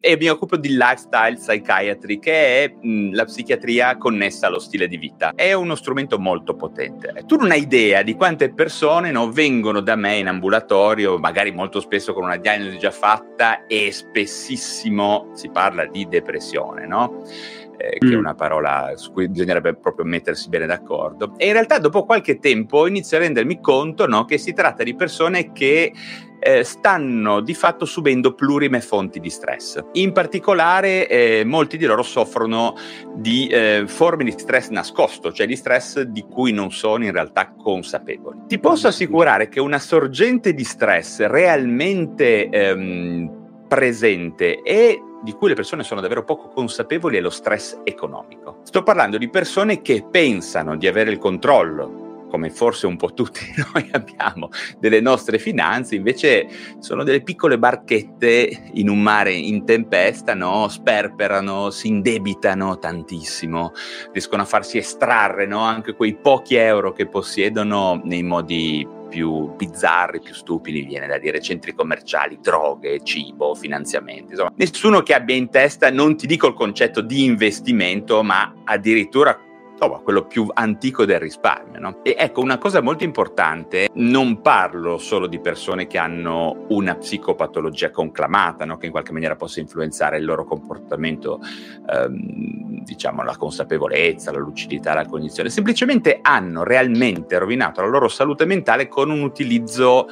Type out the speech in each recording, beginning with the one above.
E mi occupo di lifestyle psychiatry, che è mh, la psichiatria connessa allo stile di vita. È uno strumento molto potente. Tu non hai idea di quante persone no, vengono da me in ambulatorio, magari molto spesso con una diagnosi già fatta e spessissimo si parla di depressione, no? Eh, che mm. è una parola su cui bisognerebbe proprio mettersi bene d'accordo. E in realtà dopo qualche tempo inizio a rendermi conto no, che si tratta di persone che eh, stanno di fatto subendo plurime fonti di stress. In particolare eh, molti di loro soffrono di eh, forme di stress nascosto, cioè di stress di cui non sono in realtà consapevoli. Ti posso assicurare che una sorgente di stress realmente ehm, presente e di cui le persone sono davvero poco consapevoli è lo stress economico. Sto parlando di persone che pensano di avere il controllo come forse un po' tutti noi abbiamo, delle nostre finanze, invece sono delle piccole barchette in un mare in tempesta, no? sperperano, si indebitano tantissimo, riescono a farsi estrarre no? anche quei pochi euro che possiedono nei modi più bizzarri, più stupidi, viene da dire centri commerciali, droghe, cibo, finanziamenti. Insomma, nessuno che abbia in testa, non ti dico il concetto di investimento, ma addirittura insomma, quello più antico del risparmio. No? E ecco, una cosa molto importante, non parlo solo di persone che hanno una psicopatologia conclamata, no? che in qualche maniera possa influenzare il loro comportamento, ehm, diciamo, la consapevolezza, la lucidità, la cognizione, semplicemente hanno realmente rovinato la loro salute mentale con un utilizzo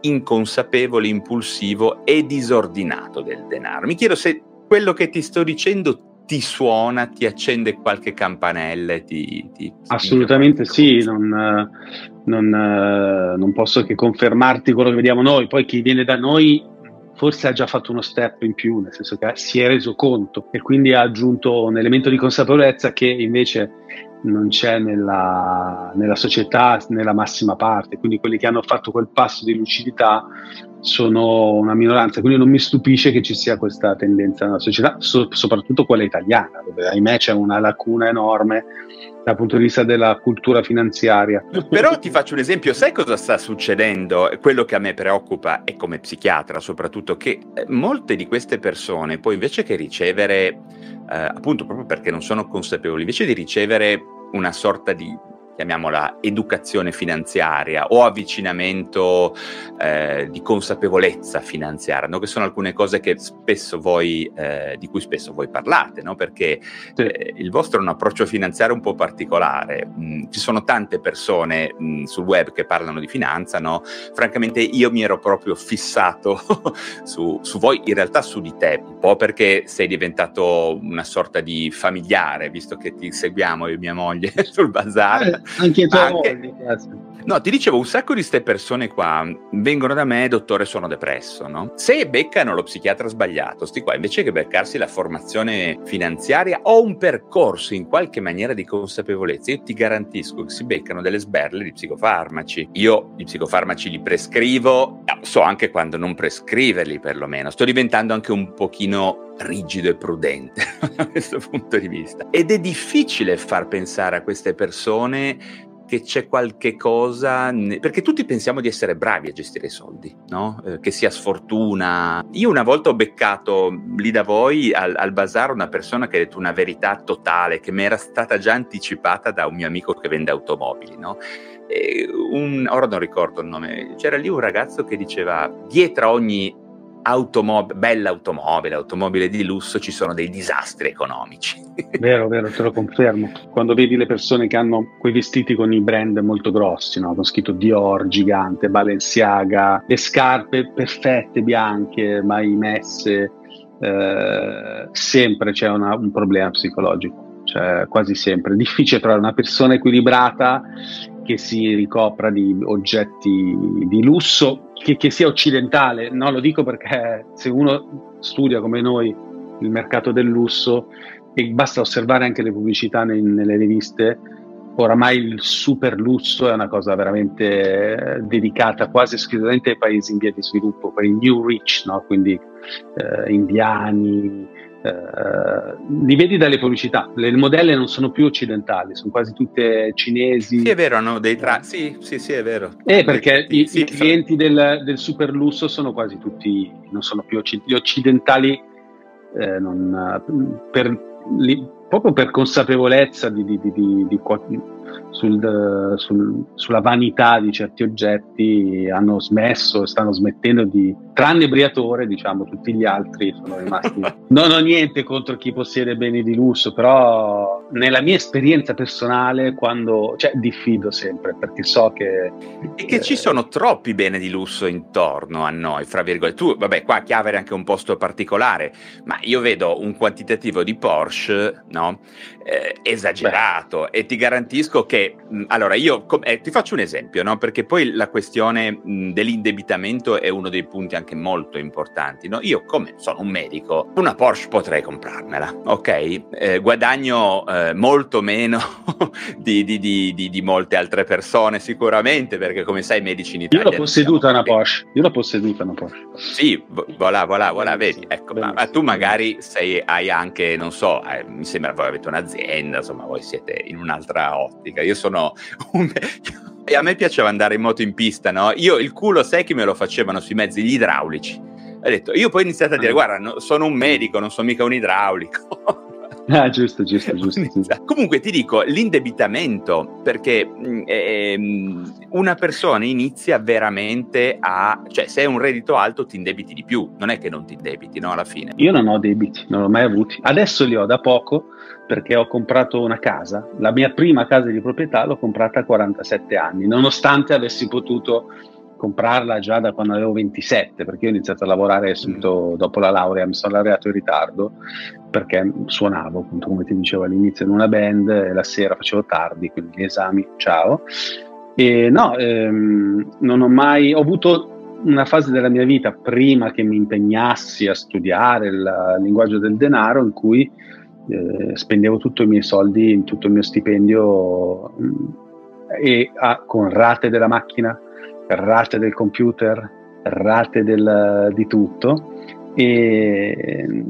inconsapevole, impulsivo e disordinato del denaro. Mi chiedo se quello che ti sto dicendo ti suona, ti accende qualche campanella? Ti, ti Assolutamente sì, non, non, non, posso che confermarti quello che vediamo noi, poi chi viene da noi forse ha già fatto uno step in più, nel senso che si è reso conto e quindi ha aggiunto un elemento di consapevolezza che invece non c'è nella, nella società nella massima parte, quindi quelli che hanno fatto quel passo di lucidità sono una minoranza, quindi non mi stupisce che ci sia questa tendenza nella società, so, soprattutto quella italiana, dove ahimè c'è una lacuna enorme dal punto di vista della cultura finanziaria. Però ti faccio un esempio, sai cosa sta succedendo? Quello che a me preoccupa e come psichiatra soprattutto, che eh, molte di queste persone poi invece che ricevere, eh, appunto proprio perché non sono consapevoli, invece di ricevere una sorta di chiamiamola educazione finanziaria o avvicinamento eh, di consapevolezza finanziaria, no? che sono alcune cose voi, eh, di cui spesso voi parlate, no? perché eh, il vostro è un approccio finanziario un po' particolare. Mm, ci sono tante persone mm, sul web che parlano di finanza, no? francamente io mi ero proprio fissato su, su voi, in realtà su di te, un po' perché sei diventato una sorta di familiare, visto che ti seguiamo io e mia moglie sul bazar eh, anche i tuoi anche... No, ti dicevo, un sacco di queste persone qua vengono da me, dottore, sono depresso, no? Se beccano lo psichiatra sbagliato, sti qua, invece che beccarsi la formazione finanziaria o un percorso in qualche maniera di consapevolezza, io ti garantisco che si beccano delle sberle di psicofarmaci. Io i psicofarmaci li prescrivo, so anche quando non prescriverli perlomeno. Sto diventando anche un pochino rigido e prudente da questo punto di vista. Ed è difficile far pensare a queste persone che c'è qualche cosa, perché tutti pensiamo di essere bravi a gestire i soldi, no? Eh, che sia sfortuna. Io una volta ho beccato lì da voi al, al bazar una persona che ha detto una verità totale, che mi era stata già anticipata da un mio amico che vende automobili, no? Un, ora non ricordo il nome, c'era lì un ragazzo che diceva dietro ogni automob- bella automobile, automobile di lusso, ci sono dei disastri economici. Vero, vero, te lo confermo. Quando vedi le persone che hanno quei vestiti con i brand molto grossi, no? con scritto Dior, gigante, Balenciaga, le scarpe perfette, bianche, mai messe, eh, sempre c'è una, un problema psicologico, cioè quasi sempre. È difficile trovare una persona equilibrata che si ricopra di oggetti di lusso, che, che, sia occidentale. No, lo dico perché se uno studia come noi il mercato del lusso e basta osservare anche le pubblicità nei, nelle riviste, oramai il super lusso è una cosa veramente eh, dedicata quasi esclusivamente ai paesi in via di sviluppo, quei new rich, no? quindi eh, indiani, eh, li vedi dalle pubblicità, le modelle non sono più occidentali, sono quasi tutte cinesi. Sì, è vero, hanno dei tra... Sì, sì, sì, è vero. Eh, perché i, sì, i clienti del, del, super lusso sono quasi tutti, non sono più occidentali, gli occidentali eh, non, per, li, proprio per consapevolezza di, di, di, di sul, sul, sulla vanità di certi oggetti hanno smesso e stanno smettendo di, tranne Briatore, diciamo, tutti gli altri sono rimasti. non ho niente contro chi possiede beni di lusso, però nella mia esperienza personale, quando, cioè, diffido sempre perché so che. E che eh, ci sono troppi beni di lusso intorno a noi, fra virgolette. Tu, vabbè, qua Chiave è anche un posto particolare, ma io vedo un quantitativo di Porsche, no? Eh, esagerato Beh. e ti garantisco che allora io com- eh, ti faccio un esempio no? perché poi la questione mh, dell'indebitamento è uno dei punti anche molto importanti no? io come sono un medico una Porsche potrei comprarmela ok eh, guadagno eh, molto meno di, di, di, di, molte altre persone sicuramente perché come sai medici in Italia io l'ho posseduta una Porsche io l'ho posseduta una Porsche sì voilà voilà voilà vedi ecco ma, ma, tu magari sei, hai anche non so eh, mi sembra voi avete un'azienda azienda, insomma voi siete in un'altra ottica. Io sono un... E a me piaceva andare in moto in pista, no? Io il culo sai che me lo facevano sui mezzi gli idraulici. Ho detto, io poi ho iniziato a dire, ah. guarda, no, sono un medico, non sono mica un idraulico. Ah, giusto, giusto, giusto. Sì. Comunque ti dico, l'indebitamento, perché mm, ehm, una persona inizia veramente a... cioè se hai un reddito alto ti indebiti di più, non è che non ti indebiti, no, alla fine. Io non ho debiti, non l'ho mai avuti. Adesso li ho da poco perché ho comprato una casa, la mia prima casa di proprietà l'ho comprata a 47 anni, nonostante avessi potuto comprarla già da quando avevo 27, perché io ho iniziato a lavorare subito mm. dopo la laurea, mi sono laureato in ritardo perché suonavo, appunto, come ti dicevo all'inizio, in una band e la sera facevo tardi, quindi gli esami, ciao. E no, ehm, non ho mai, ho avuto una fase della mia vita prima che mi impegnassi a studiare il linguaggio del denaro in cui eh, spendevo tutti i miei soldi, tutto il mio stipendio mh, mm, e a, con rate della macchina, rate del computer, rate del, di tutto. E,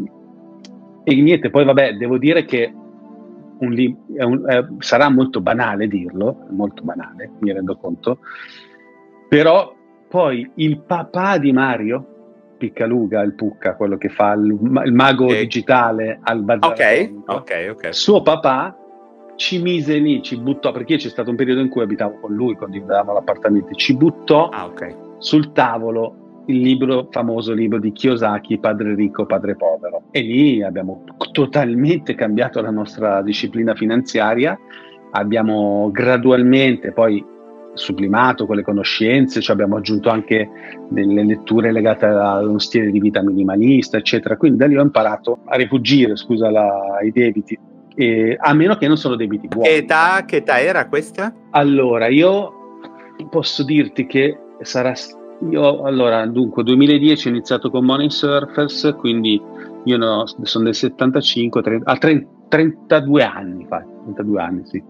e, niente, poi vabbè, devo dire che un li- è un, è, sarà molto banale dirlo, molto banale, mi rendo conto, però poi il papà di Mario, Piccaluga, il Pucca, quello che fa il, il mago okay. digitale al bazar. Ok, ok, ok. Suo papà ci mise lì, ci buttò, perché c'è stato un periodo in cui abitavo con lui, condividevamo l'appartamento, ci buttò ah, okay. sul tavolo il libro, famoso libro di Kiyosaki, Padre ricco, padre povero. E lì abbiamo totalmente cambiato la nostra disciplina finanziaria, abbiamo gradualmente poi sublimato con le conoscenze, cioè abbiamo aggiunto anche delle letture legate a uno stile di vita minimalista, eccetera. Quindi da lì ho imparato a rifugire, scusa, la, i debiti, e, a meno che non sono debiti buoni. Che età, che età era questa? Allora, io posso dirti che sarà... Io, allora, dunque, 2010 ho iniziato con Money Surfers, quindi io no, sono del 75, 30, ah, 30, 32 anni, fa, 32 anni, sì.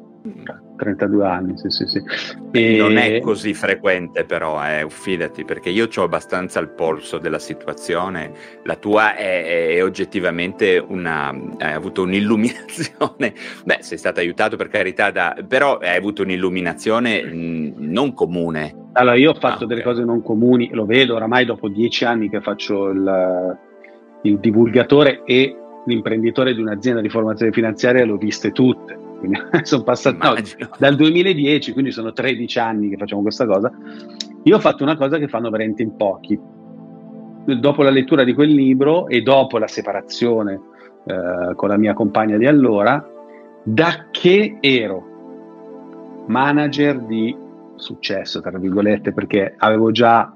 32 anni, sì, sì, sì. E... Non è così frequente però, eh, fidati, perché io ho abbastanza il polso della situazione, la tua è, è oggettivamente una... hai avuto un'illuminazione, beh sei stato aiutato per carità, da... però hai avuto un'illuminazione mh, non comune. Allora io ho fatto ah, delle okay. cose non comuni, lo vedo oramai dopo dieci anni che faccio il, il divulgatore e l'imprenditore di un'azienda di formazione finanziaria, le ho viste tutte quindi sono passati no, dal 2010, quindi sono 13 anni che facciamo questa cosa. Io ho fatto una cosa che fanno veramente in pochi. Dopo la lettura di quel libro e dopo la separazione eh, con la mia compagna di allora, da che ero manager di successo, tra virgolette, perché avevo già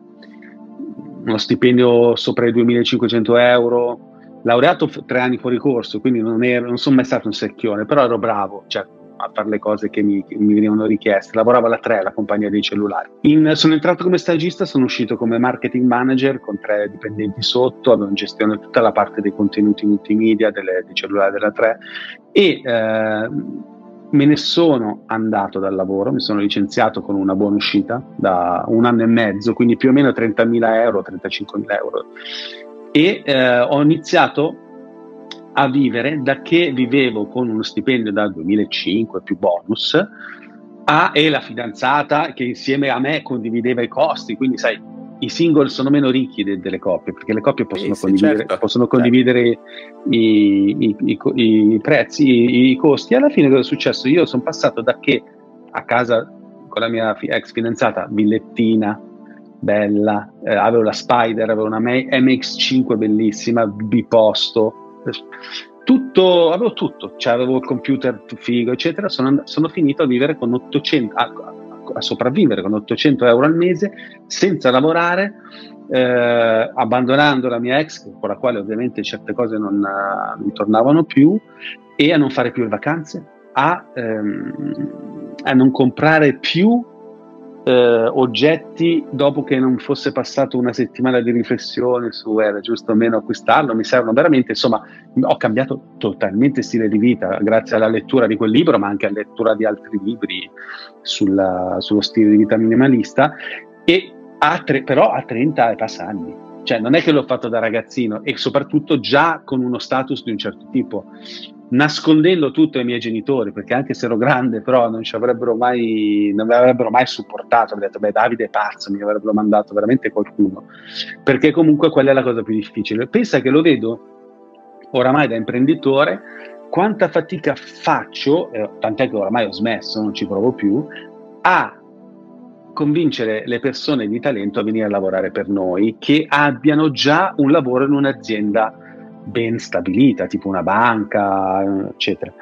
uno stipendio sopra i 2500 euro, laureato tre anni fuori corso, quindi non, ero, non sono mai stato un secchione, però ero bravo cioè, a fare le cose che mi, che mi, venivano richieste. Lavoravo alla 3, la compagnia dei cellulari. In, sono entrato come stagista, sono uscito come marketing manager con tre dipendenti sotto, in gestione tutta la parte dei contenuti multimedia delle, dei cellulari della 3 e eh, me ne sono andato dal lavoro, mi sono licenziato con una buona uscita da un anno e mezzo, quindi più o meno 30.000 euro, 35.000 euro. E eh, ho iniziato a vivere da che vivevo con uno stipendio da 2005 più bonus a e la fidanzata che insieme a me condivideva i costi, quindi sai, i single sono meno ricchi de- delle coppie perché le coppie possono sì, condividere, certo. possono certo. condividere certo. i, i, i, i, prezzi, i, costi. Alla fine cosa è successo? Io sono passato da che a casa con la mia ex fidanzata, villettina, bella, eh, avevo la Spider, avevo una MX5 bellissima, biposto, tutto, avevo tutto, cioè avevo il computer figo, eccetera. Sono, sono finito a vivere con 800, a, a, sopravvivere con 800 euro al mese senza lavorare, eh, abbandonando la mia ex, con la quale ovviamente certe cose non, non tornavano più, e a non fare più le vacanze, a, ehm, a non comprare più eh, oggetti dopo che non fosse passato una settimana di riflessione su era giusto o meno acquistarlo, mi servono veramente, insomma, ho cambiato totalmente stile di vita grazie alla lettura di quel libro, ma anche alla lettura di altri libri sulla, sullo stile di vita minimalista, e a tre, però a 30 e passa anni. Cioè, non è che l'ho fatto da ragazzino e soprattutto già con uno status di un certo tipo nascondendo tutto ai miei genitori, perché anche se ero grande, però non ci avrebbero mai, non mi avrebbero mai supportato. Mi detto, beh, Davide è pazzo, mi avrebbero mandato veramente qualcuno, perché comunque quella è la cosa più difficile. Pensa che lo vedo oramai da imprenditore, quanta fatica faccio, eh, tant'è che oramai ho smesso, non ci provo più, a convincere le persone di talento a venire a lavorare per noi che abbiano già un lavoro in un'azienda ben stabilita, tipo una banca, eccetera.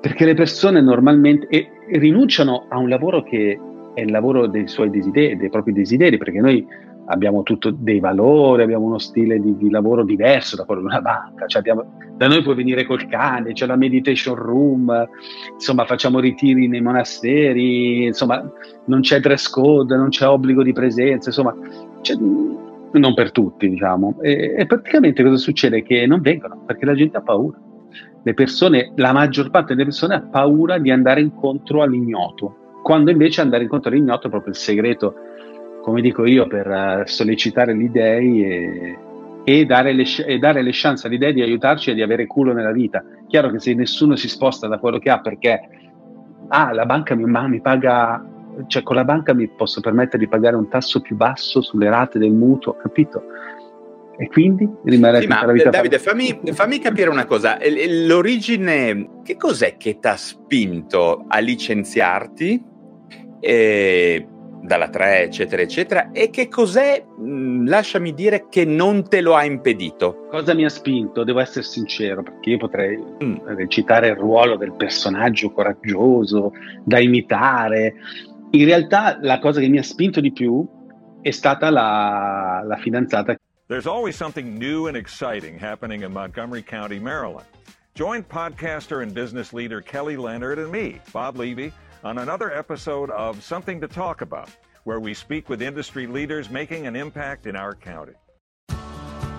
Perché le persone normalmente e, rinunciano a un lavoro che è il lavoro dei suoi desideri, dei propri desideri, perché noi abbiamo tutto dei valori, abbiamo uno stile di, di lavoro diverso da quello di una banca. Cioè abbiamo, da noi puoi venire col cane, c'è la meditation room, insomma facciamo ritiri nei monasteri, insomma non c'è dress code, non c'è obbligo di presenza, insomma non per tutti, diciamo. E, e, praticamente cosa succede? Che non vengono perché la gente ha paura. Le persone, la maggior parte delle persone ha paura di andare incontro all'ignoto, quando invece andare incontro all'ignoto è proprio il segreto, come dico io, per uh, sollecitare gli dei e, e, dare le, e dare le chance agli dei di aiutarci e di avere culo nella vita. Chiaro che se nessuno si sposta da quello che ha perché ah, la banca mi, mi paga cioè con la banca mi posso permettere di pagare un tasso più basso sulle rate del mutuo, capito? E quindi rimarrei sì, ma, la vita. Davide, fammi, fammi, capire una cosa. L'origine, che cos'è che ti ha spinto a licenziarti eh, dalla 3, eccetera, eccetera? E che cos'è, mh, lasciami dire, che non te lo ha impedito? Cosa mi ha spinto? Devo essere sincero, perché io potrei mm. recitare il ruolo del personaggio coraggioso da imitare in realtà la cosa che mi ha spinto di più è stata la, la fidanzata. There's always something new and exciting happening in Montgomery County, Maryland. Join podcaster and business leader Kelly Leonard and me, Bob Levy, on another episode of Something to Talk About, where we speak with industry leaders making an impact in our county.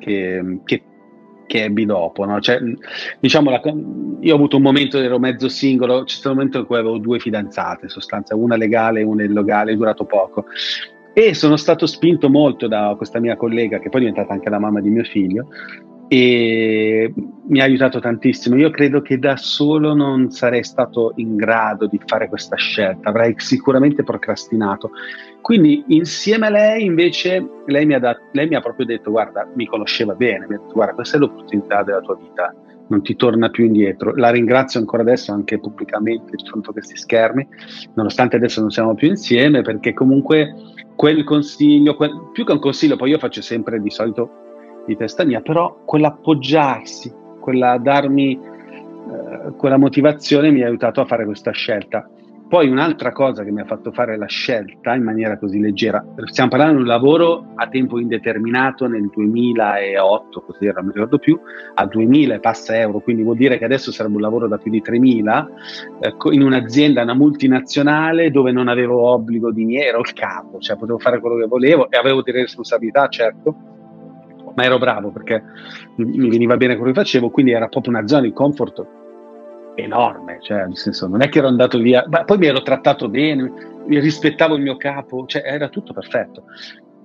Che, che che ebbi dopo. No? Cioè, diciamo, la, io ho avuto un momento, ero mezzo singolo, c'è stato un momento in cui avevo due fidanzate, in sostanza, una legale e una illogale, è durato poco. E sono stato spinto molto da questa mia collega, che poi è diventata anche la mamma di mio figlio, e mi ha aiutato tantissimo. Io credo che da solo non sarei stato in grado di fare questa scelta, avrei sicuramente procrastinato. Quindi insieme a lei invece, lei mi ha, dat- lei mi ha proprio detto, guarda, mi conosceva bene, mi ha detto, guarda, questa è l'opportunità della tua vita, non ti torna più indietro. La ringrazio ancora adesso, anche pubblicamente, di fronte a questi schermi, nonostante adesso non siamo più insieme, perché comunque quel consiglio, quel, più che un consiglio, poi io faccio sempre di solito di testa mia, però quell'appoggiarsi, quella darmi eh, quella motivazione mi ha aiutato a fare questa scelta. Poi un'altra cosa che mi ha fatto fare la scelta in maniera così leggera, stiamo parlando di un lavoro a tempo indeterminato nel 2008, così non mi ricordo più, a 2000 e passa euro, quindi vuol dire che adesso sarebbe un lavoro da più di 3000, eh, in un'azienda, una multinazionale dove non avevo obbligo di niente, ero il capo, cioè potevo fare quello che volevo e avevo delle responsabilità, certo, ma ero bravo perché mi veniva bene quello che facevo, quindi era proprio una zona di comfort enorme, cioè nel senso non è che ero andato via, ma poi mi ero trattato bene, rispettavo il mio capo, cioè era tutto perfetto.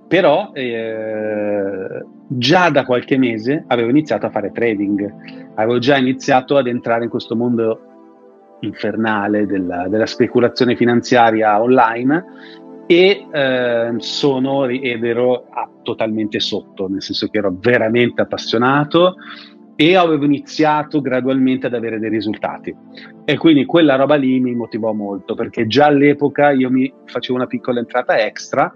Però eh, già da qualche mese avevo iniziato a fare trading, avevo già iniziato ad entrare in questo mondo infernale della, della speculazione finanziaria online e eh, sono ed ero ah, totalmente sotto, nel senso che ero veramente appassionato e avevo iniziato gradualmente ad avere dei risultati. E quindi quella roba lì mi motivò molto perché già all'epoca io mi facevo una piccola entrata extra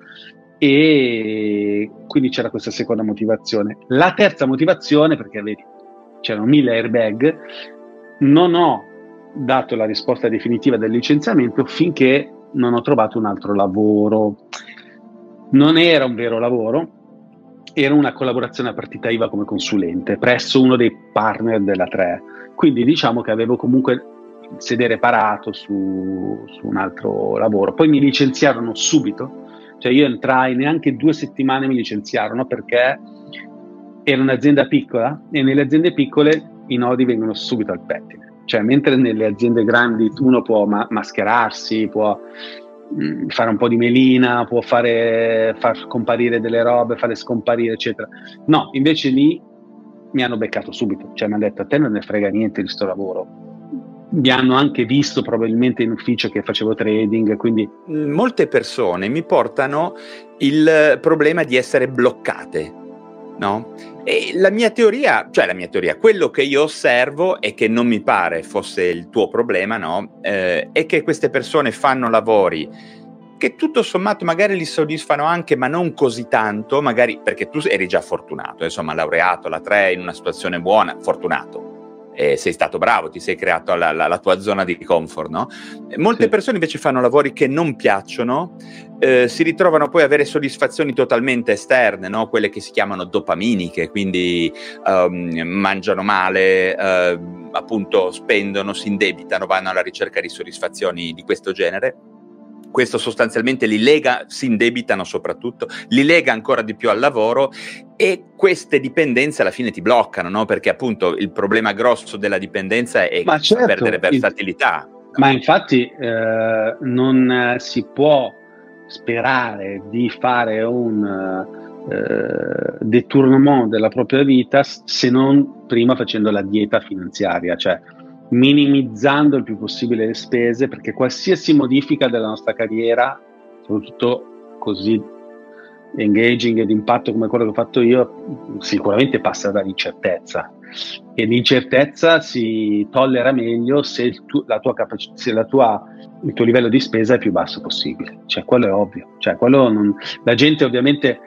e quindi c'era questa seconda motivazione. La terza motivazione, perché vedi, c'erano mille airbag, non ho dato la risposta definitiva del licenziamento finché non ho trovato un altro lavoro. Non era un vero lavoro, era una collaborazione a partita IVA come consulente presso uno dei partner della 3. Quindi diciamo che avevo comunque il sedere parato su, su un altro lavoro. Poi mi licenziarono subito, cioè io entrai neanche due settimane mi licenziarono perché era un'azienda piccola e nelle aziende piccole i nodi vengono subito al pettine. Cioè, mentre nelle aziende grandi uno può ma- mascherarsi, può Mm, fare un po' di melina, può fare, far comparire delle robe, fare scomparire, eccetera. No, invece lì mi hanno beccato subito, cioè mi hanno detto a te non ne frega niente di sto lavoro. Mi hanno anche visto probabilmente in ufficio che facevo trading, quindi... Molte persone mi portano il problema di essere bloccate, no? E la mia teoria, cioè la mia teoria, quello che io osservo e che non mi pare fosse il tuo problema, no? Eh, è che queste persone fanno lavori che tutto sommato magari li soddisfano anche, ma non così tanto, magari perché tu eri già fortunato, insomma, laureato la 3 in una situazione buona, fortunato eh, sei stato bravo, ti sei creato la, la, la tua zona di comfort, no? Molte sì. persone invece fanno lavori che non piacciono, eh, si ritrovano poi a avere soddisfazioni totalmente esterne, no? Quelle che si chiamano dopaminiche, quindi um, mangiano male, uh, appunto spendono, si indebitano, vanno alla ricerca di soddisfazioni di questo genere questo sostanzialmente li lega, si indebitano soprattutto, li lega ancora di più al lavoro e queste dipendenze alla fine ti bloccano, no? perché appunto il problema grosso della dipendenza è certo, perdere versatilità. Il, ma infatti eh, non si può sperare di fare un eh, detournement della propria vita se non prima facendo la dieta finanziaria, cioè minimizzando il più possibile le spese, perché qualsiasi modifica della nostra carriera, soprattutto così engaging e di impatto come quello che ho fatto io, sicuramente passa dall'incertezza. E l'incertezza si tollera meglio se, tu, la tua capac- se la tua, il tuo livello di spesa è più basso possibile. Cioè, quello è ovvio. Cioè, non, la gente ovviamente,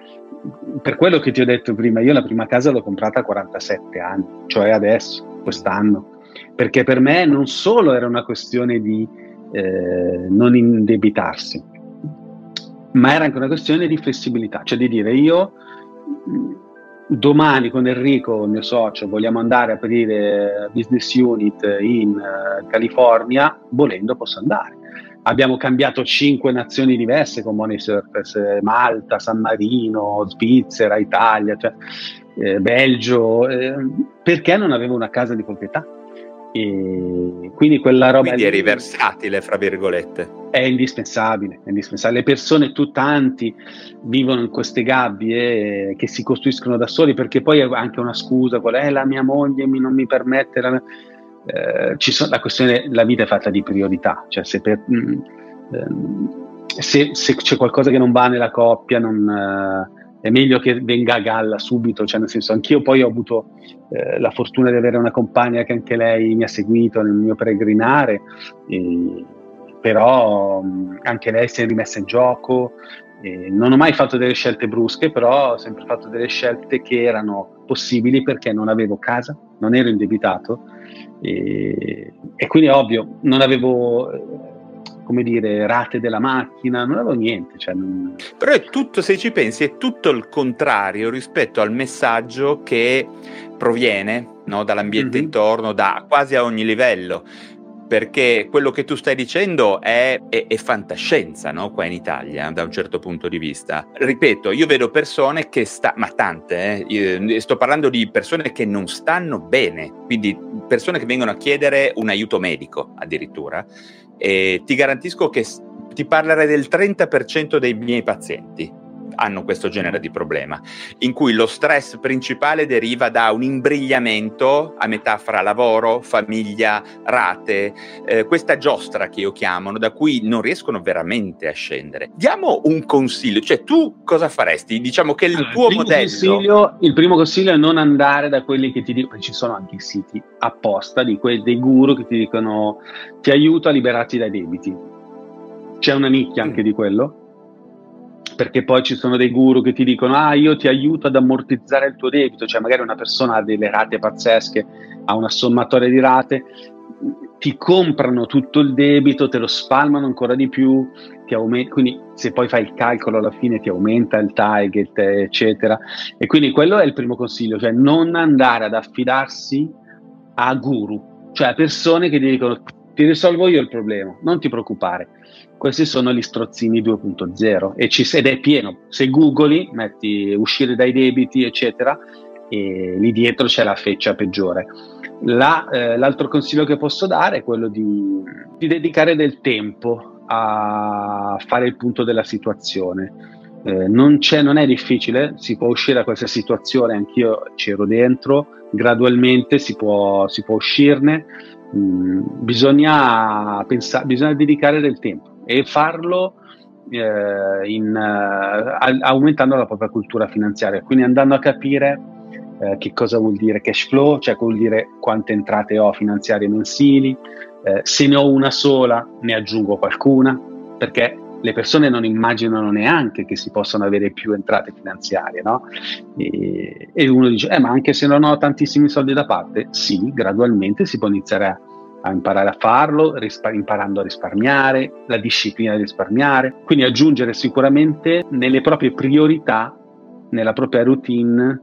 per quello che ti ho detto prima, io la prima casa l'ho comprata a 47 anni, cioè adesso, quest'anno perché per me non solo era una questione di eh, non indebitarsi, ma era anche una questione di flessibilità, cioè di dire io domani con Enrico, il mio socio, vogliamo andare a aprire business unit in uh, California, volendo posso andare. Abbiamo cambiato cinque nazioni diverse con Money Surface, Malta, San Marino, Svizzera, Italia, cioè, eh, Belgio, eh, perché non avevo una casa di proprietà. E quindi quella roba quindi eri versatile fra virgolette è indispensabile, è indispensabile. le persone tu tanti vivono in queste gabbie eh, che si costruiscono da soli perché poi è anche una scusa qual è la mia moglie mi, non mi permette la, eh, sono, la questione la vita è fatta di priorità cioè se, per, mh, mm, eh, se, se c'è qualcosa che non va nella coppia non eh, è meglio che venga a galla subito, cioè nel senso anch'io poi ho avuto eh, la fortuna di avere una compagna che anche lei mi ha seguito nel mio peregrinare, e, però mh, anche lei si è rimessa in gioco, e non ho mai fatto delle scelte brusche, però ho sempre fatto delle scelte che erano possibili perché non avevo casa, non ero indebitato e, e quindi ovvio, non avevo come dire, rate della macchina, non avevo niente. Cioè non... Però è tutto, se ci pensi, è tutto il contrario rispetto al messaggio che proviene no, dall'ambiente mm-hmm. intorno, da quasi a ogni livello perché quello che tu stai dicendo è, è, è fantascienza, no? Qua in Italia, da un certo punto di vista. Ripeto, io vedo persone che sta, ma tante, eh, sto parlando di persone che non stanno bene, quindi persone che vengono a chiedere un aiuto medico addirittura. E ti garantisco che ti parlerei del 30% dei miei pazienti hanno questo genere di problema, in cui lo stress principale deriva da un imbrigliamento a metà fra lavoro, famiglia, rate, eh, questa giostra che io chiamo, da cui non riescono veramente a scendere. Diamo un consiglio, cioè tu cosa faresti? Diciamo che il allora, tuo il modello... il primo consiglio è non andare da quelli che ti dicono, ci sono anche i siti apposta di quei, dei guru che ti dicono ti aiuto a liberarti dai debiti. C'è una nicchia anche mm. di quello perché poi ci sono dei guru che ti dicono ah io ti aiuto ad ammortizzare il tuo debito, cioè magari una persona ha delle rate pazzesche, ha una sommatoria di rate, ti comprano tutto il debito, te lo spalmano ancora di più, aumenta, quindi se poi fai il calcolo alla fine ti aumenta il target, eccetera. E quindi quello è il primo consiglio, cioè non andare ad affidarsi a guru, cioè a persone che ti dicono ti risolvo io il problema, non ti preoccupare questi sono gli strozzini 2.0 e ci, ed è pieno. Se googli, metti uscire dai debiti, eccetera, e lì dietro c'è la feccia peggiore. La, eh, l'altro consiglio che posso dare è quello di, di, dedicare del tempo a fare il punto della situazione. Eh, non, non, è difficile, si può uscire da questa situazione, anch'io c'ero dentro, gradualmente si può, si può uscirne, mm, bisogna, pensa, bisogna dedicare del tempo e farlo eh, in, uh, aumentando la propria cultura finanziaria, quindi andando a capire eh, che cosa vuol dire cash flow, cioè vuol dire quante entrate ho finanziarie mensili, eh, se ne ho una sola ne aggiungo qualcuna, perché le persone non immaginano neanche che si possano avere più entrate finanziarie, no? E, e uno dice, eh, ma anche se non ho tantissimi soldi da parte, sì, gradualmente si può iniziare a a imparare a farlo, rispar- imparando a risparmiare, la disciplina di risparmiare, quindi aggiungere sicuramente nelle proprie priorità, nella propria routine,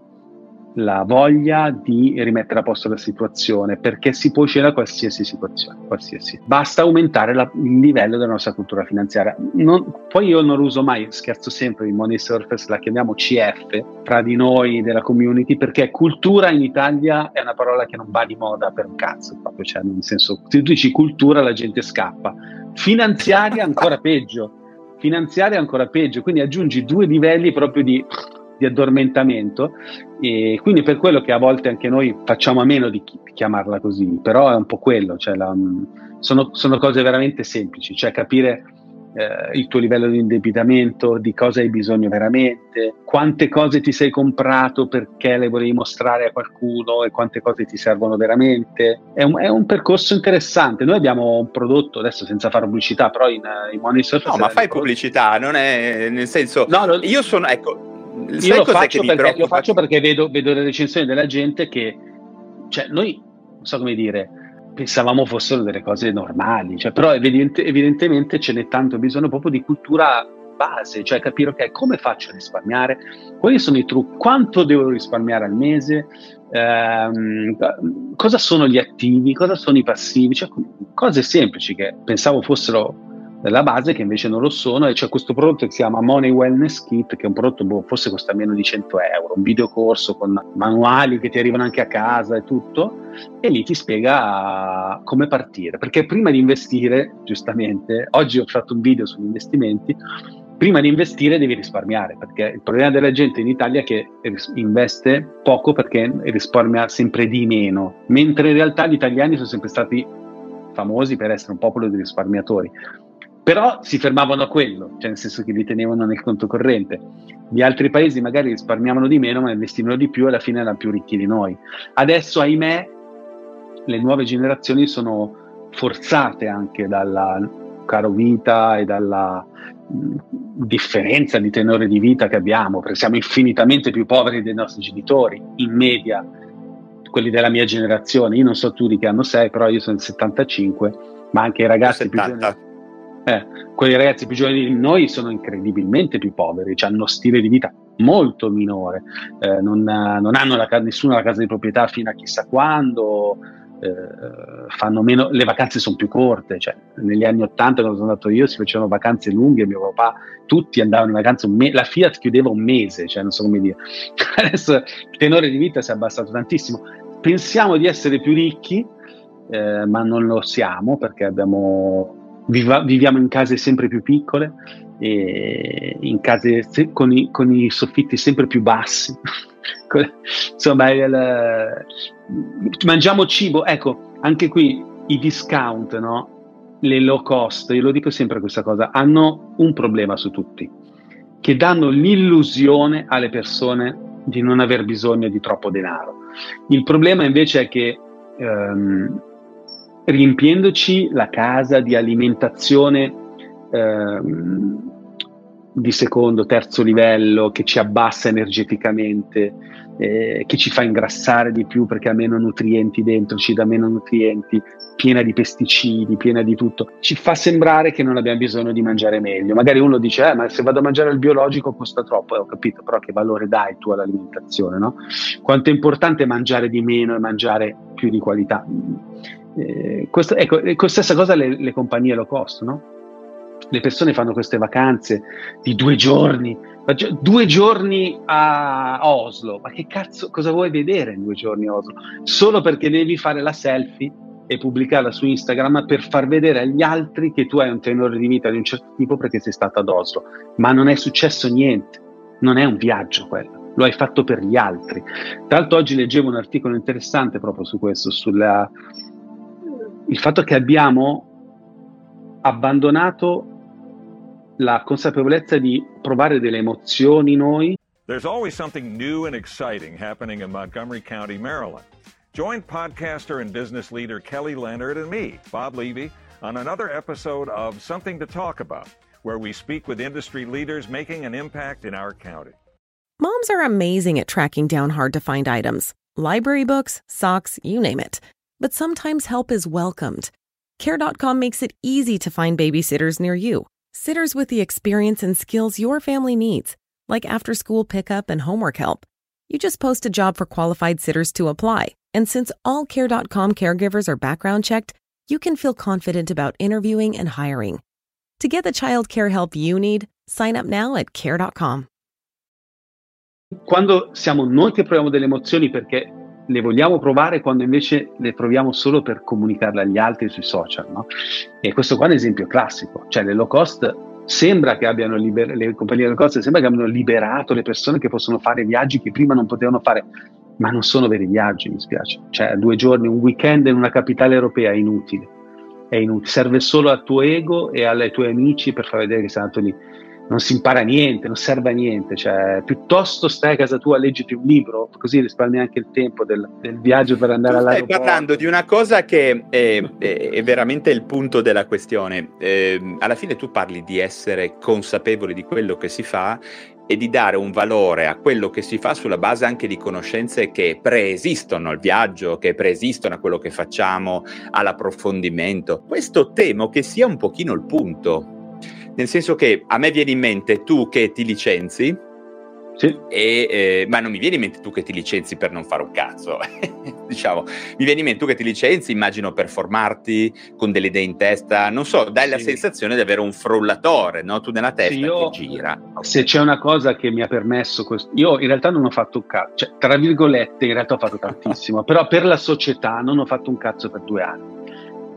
la voglia di rimettere a posto la situazione, perché si può uscire da qualsiasi situazione, qualsiasi. Basta aumentare la, il livello della nostra cultura finanziaria. Non, poi io non uso mai, scherzo sempre, i money surfers la chiamiamo CF, fra di noi della community, perché cultura in Italia è una parola che non va di moda per un cazzo, proprio, cioè, nel senso, se tu dici cultura la gente scappa. Finanziaria ancora peggio, finanziaria ancora peggio, quindi aggiungi due livelli proprio di di addormentamento e quindi per quello che a volte anche noi facciamo a meno di chiamarla così, però è un po' quello, cioè la, sono, sono, cose veramente semplici, cioè capire eh, il tuo livello di indebitamento, di cosa hai bisogno veramente, quante cose ti sei comprato perché le volevi mostrare a qualcuno e quante cose ti servono veramente. È un, è un percorso interessante. Noi abbiamo un prodotto, adesso senza fare pubblicità, però in, in Money Surface... No, ma fai pubblicità, non è nel senso... No, non, io sono... Ecco, io lo faccio, perché, lo faccio, perché, vedo, vedo, le recensioni della gente che, cioè, noi, non so come dire, pensavamo fossero delle cose normali, cioè, però evidente, evidentemente ce n'è tanto bisogno proprio di cultura base, cioè capire ok, come faccio a risparmiare, quali sono i trucchi, quanto devo risparmiare al mese, ehm, cosa sono gli attivi, cosa sono i passivi, cioè cose semplici che pensavo fossero della base che invece non lo sono e c'è questo prodotto che si chiama Money Wellness Kit che è un prodotto boh, forse costa meno di 100 euro un videocorso con manuali che ti arrivano anche a casa e tutto e lì ti spiega come partire. Perché prima di investire giustamente oggi ho fatto un video sugli investimenti prima di investire devi risparmiare perché il problema della gente in Italia è che investe poco perché risparmia sempre di meno mentre in realtà gli italiani sono sempre stati famosi per essere un popolo di risparmiatori però si fermavano a quello, cioè nel senso che li tenevano nel conto corrente. Gli altri paesi magari risparmiavano di meno, ma investivano di più e alla fine erano più ricchi di noi. Adesso, ahimè, le nuove generazioni sono forzate anche dalla caro vita e dalla differenza di tenore di vita che abbiamo, perché siamo infinitamente più poveri dei nostri genitori, in media, quelli della mia generazione. Io non so tu di che anno sei, però io sono il 75, ma anche i ragazzi 70. più giovani Eh, quei ragazzi più giovani di noi sono incredibilmente più poveri, cioè hanno stile di vita molto minore, eh, non, non, hanno la, nessuno la casa di proprietà fino a chissà quando, eh, meno, le vacanze sono più corte, cioè, negli anni 80 quando sono andato io si facevano vacanze lunghe, mio papà, tutti andavano in vacanza, me- la Fiat chiudeva un mese, cioè non so come dire, adesso il tenore di vita si è abbassato tantissimo, pensiamo di essere più ricchi, eh, ma non lo siamo perché abbiamo, viva- viviamo in case sempre più piccole, in case se- con, i, con i soffitti sempre più bassi. Insomma, il, mangiamo cibo, ecco, anche qui i discount, no? le low cost, io lo dico sempre questa cosa, hanno un problema su tutti, che danno l'illusione alle persone di non aver bisogno di troppo denaro. Il problema invece è che ehm, riempiendoci la casa di alimentazione ehm, di secondo, terzo livello, che ci abbassa energeticamente, eh, che ci fa ingrassare di più perché ha meno nutrienti dentro, ci dà meno nutrienti, piena di pesticidi, piena di tutto, ci fa sembrare che non abbiamo bisogno di mangiare meglio. Magari uno dice, eh, ma se vado a mangiare il biologico costa troppo, eh, ho capito, però che valore dai tu all'alimentazione, no? Quanto è importante mangiare di meno e mangiare più di qualità. Eh, ecco, stessa cosa le, le compagnie low cost, no? le persone fanno queste vacanze di due giorni, due giorni a Oslo, ma che cazzo, cosa vuoi vedere in due giorni a Oslo? Solo perché devi fare la selfie e pubblicarla su Instagram per far vedere agli altri che tu hai un tenore di vita di un certo tipo perché sei stato ad Oslo, ma non è successo niente, non è un viaggio quello, lo hai fatto per gli altri. Tra l'altro oggi leggevo un articolo interessante proprio su questo, sulla il fatto che abbiamo abbandonato la consapevolezza di provare delle emozioni noi. There's always something new and exciting happening in Montgomery County, Maryland. Join podcaster and business leader Kelly Leonard and me, Bob Levy, on another episode of Something to Talk About, where we speak with industry leaders making an impact in our county. Moms are amazing at tracking down hard to find items library books, socks, you name it. But sometimes help is welcomed. Care.com makes it easy to find babysitters near you Sitters with the experience and skills your family needs, like after school pickup and homework help. You just post a job for qualified sitters to apply. And since all Care.com caregivers are background checked, you can feel confident about interviewing and hiring. To get the child care help you need, sign up now at Care.com. Quando siamo noi che proviamo delle emozioni perché le vogliamo provare quando invece le proviamo solo per comunicarle agli altri sui social. No? E questo qua è un esempio classico, cioè le low cost sembra che abbiano liber- le compagnie low cost sembra che abbiano liberato le persone che possono fare viaggi che prima non potevano fare, ma non sono veri viaggi, mi spiace. Cioè due giorni, un weekend in una capitale europea è inutile, è inutile. serve solo al tuo ego e ai tuoi amici per far vedere che sei andato lì non si impara niente, non serve a niente, cioè, piuttosto stai a casa tua, leggiti un libro, così risparmi anche il tempo del, del viaggio per andare all'aeroporto. Stai parlando di una cosa che è, è, è veramente il punto della questione. Eh, alla fine tu parli di essere consapevoli di quello che si fa e di dare un valore a quello che si fa sulla base anche di conoscenze che preesistono al viaggio, che preesistono a quello che facciamo, all'approfondimento. Questo temo che sia un pochino il punto nel senso che a me viene in mente tu che ti licenzi, sì. E, eh, ma non mi viene in mente tu che ti licenzi per non fare un cazzo, diciamo, mi viene in mente tu che ti licenzi, immagino per formarti con delle idee in testa, non so, dai sì. la sensazione di avere un frullatore, no? Tu nella testa sì, io, che gira. Se c'è una cosa che mi ha permesso, questo, io in realtà non ho fatto un cazzo, cioè tra virgolette in realtà ho fatto tantissimo, però per la società non ho fatto un cazzo per due anni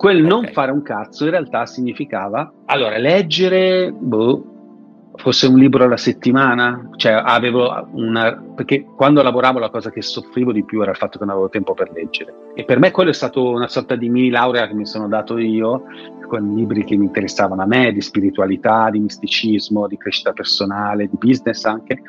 Quel okay. non fare un cazzo in realtà significava, allora, leggere, boh, fosse un libro alla settimana, cioè avevo una, perché quando lavoravo la cosa che soffrivo di più era il fatto che non avevo tempo per leggere. E per me quello è stato una sorta di mini laurea che mi sono dato io, con libri che mi interessavano a me, di spiritualità, di misticismo, di crescita personale, di business anche.